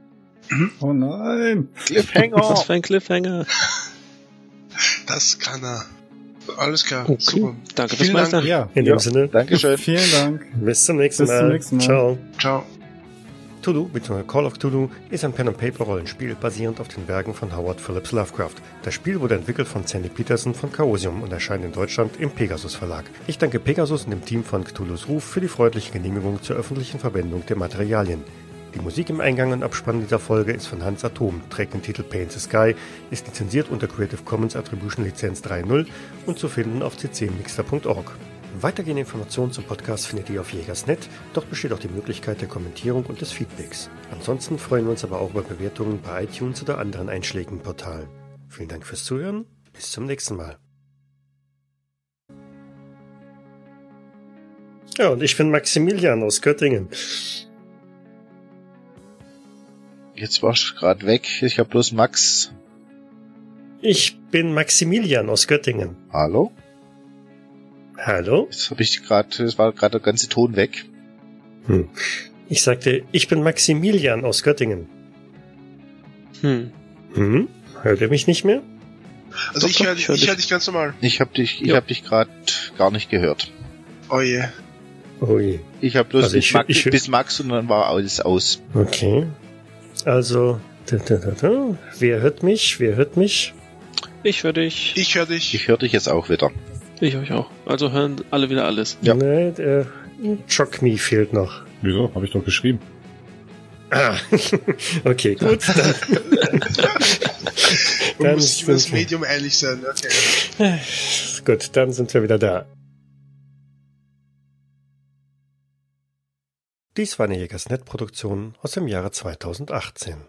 Oh nein. Was Cliffhanger! für ein Cliffhanger. Das kann er. Alles klar. Okay. Super. Danke fürs Vielen Dank. Meister. Ja. In Ja. dem Sinne, Dankeschön. Vielen Dank. bis zum nächsten Bis zum nächsten Mal. Ciao. Ciao. Cthulhu bzw. Call of Cthulhu ist ein Pen-and-Paper-Rollenspiel basierend auf den Werken von Howard Phillips Lovecraft. Das Spiel wurde entwickelt von Sandy Peterson von Chaosium und erscheint in Deutschland im Pegasus Verlag. Ich danke Pegasus und dem Team von Cthulhus Ruf für die freundliche Genehmigung zur öffentlichen Verwendung der Materialien. Die Musik im Eingang und Abspann dieser Folge ist von Hans Atom, trägt den Titel Paint the Sky, ist lizenziert unter Creative Commons Attribution Lizenz 3.0 und zu finden auf ccmixter.org. Weitergehende Informationen zum Podcast findet ihr auf Jägersnet. Dort besteht auch die Möglichkeit der Kommentierung und des Feedbacks. Ansonsten freuen wir uns aber auch über Bewertungen bei iTunes oder anderen einschlägigen Portalen. Vielen Dank fürs Zuhören. Bis zum nächsten Mal. Ja, und ich bin Maximilian aus Göttingen. Jetzt warst du gerade weg. Ich habe bloß Max. Ich bin Maximilian aus Göttingen. Hallo? Hallo? Jetzt habe ich gerade, es war gerade der ganze Ton weg. Hm. Ich sagte, ich bin Maximilian aus Göttingen. Hm. Hm? Hört ihr mich nicht mehr? Also Doch, ich höre ich hör ich dich. hör dich ganz normal. Ich habe dich, ich Ja. habe dich gerade gar nicht gehört. Oh je. Ui. Ich habe bloß Also bis, ich- Max, ich- bis Max und dann war alles aus. Okay. Also, da, da, da, da. wer hört mich? Wer hört mich? Ich höre dich. Ich höre dich. Ich höre dich jetzt auch wieder. Ich euch auch. Also hören alle wieder alles. Ja. Nee, der Chock Me fehlt noch. Wieso? Habe ich doch geschrieben. Ah, okay, gut. Dann, dann muss über das Medium einig sein. Okay. gut, dann sind wir wieder da. Dies war eine Jägersnet-Produktion aus dem Jahre 2018.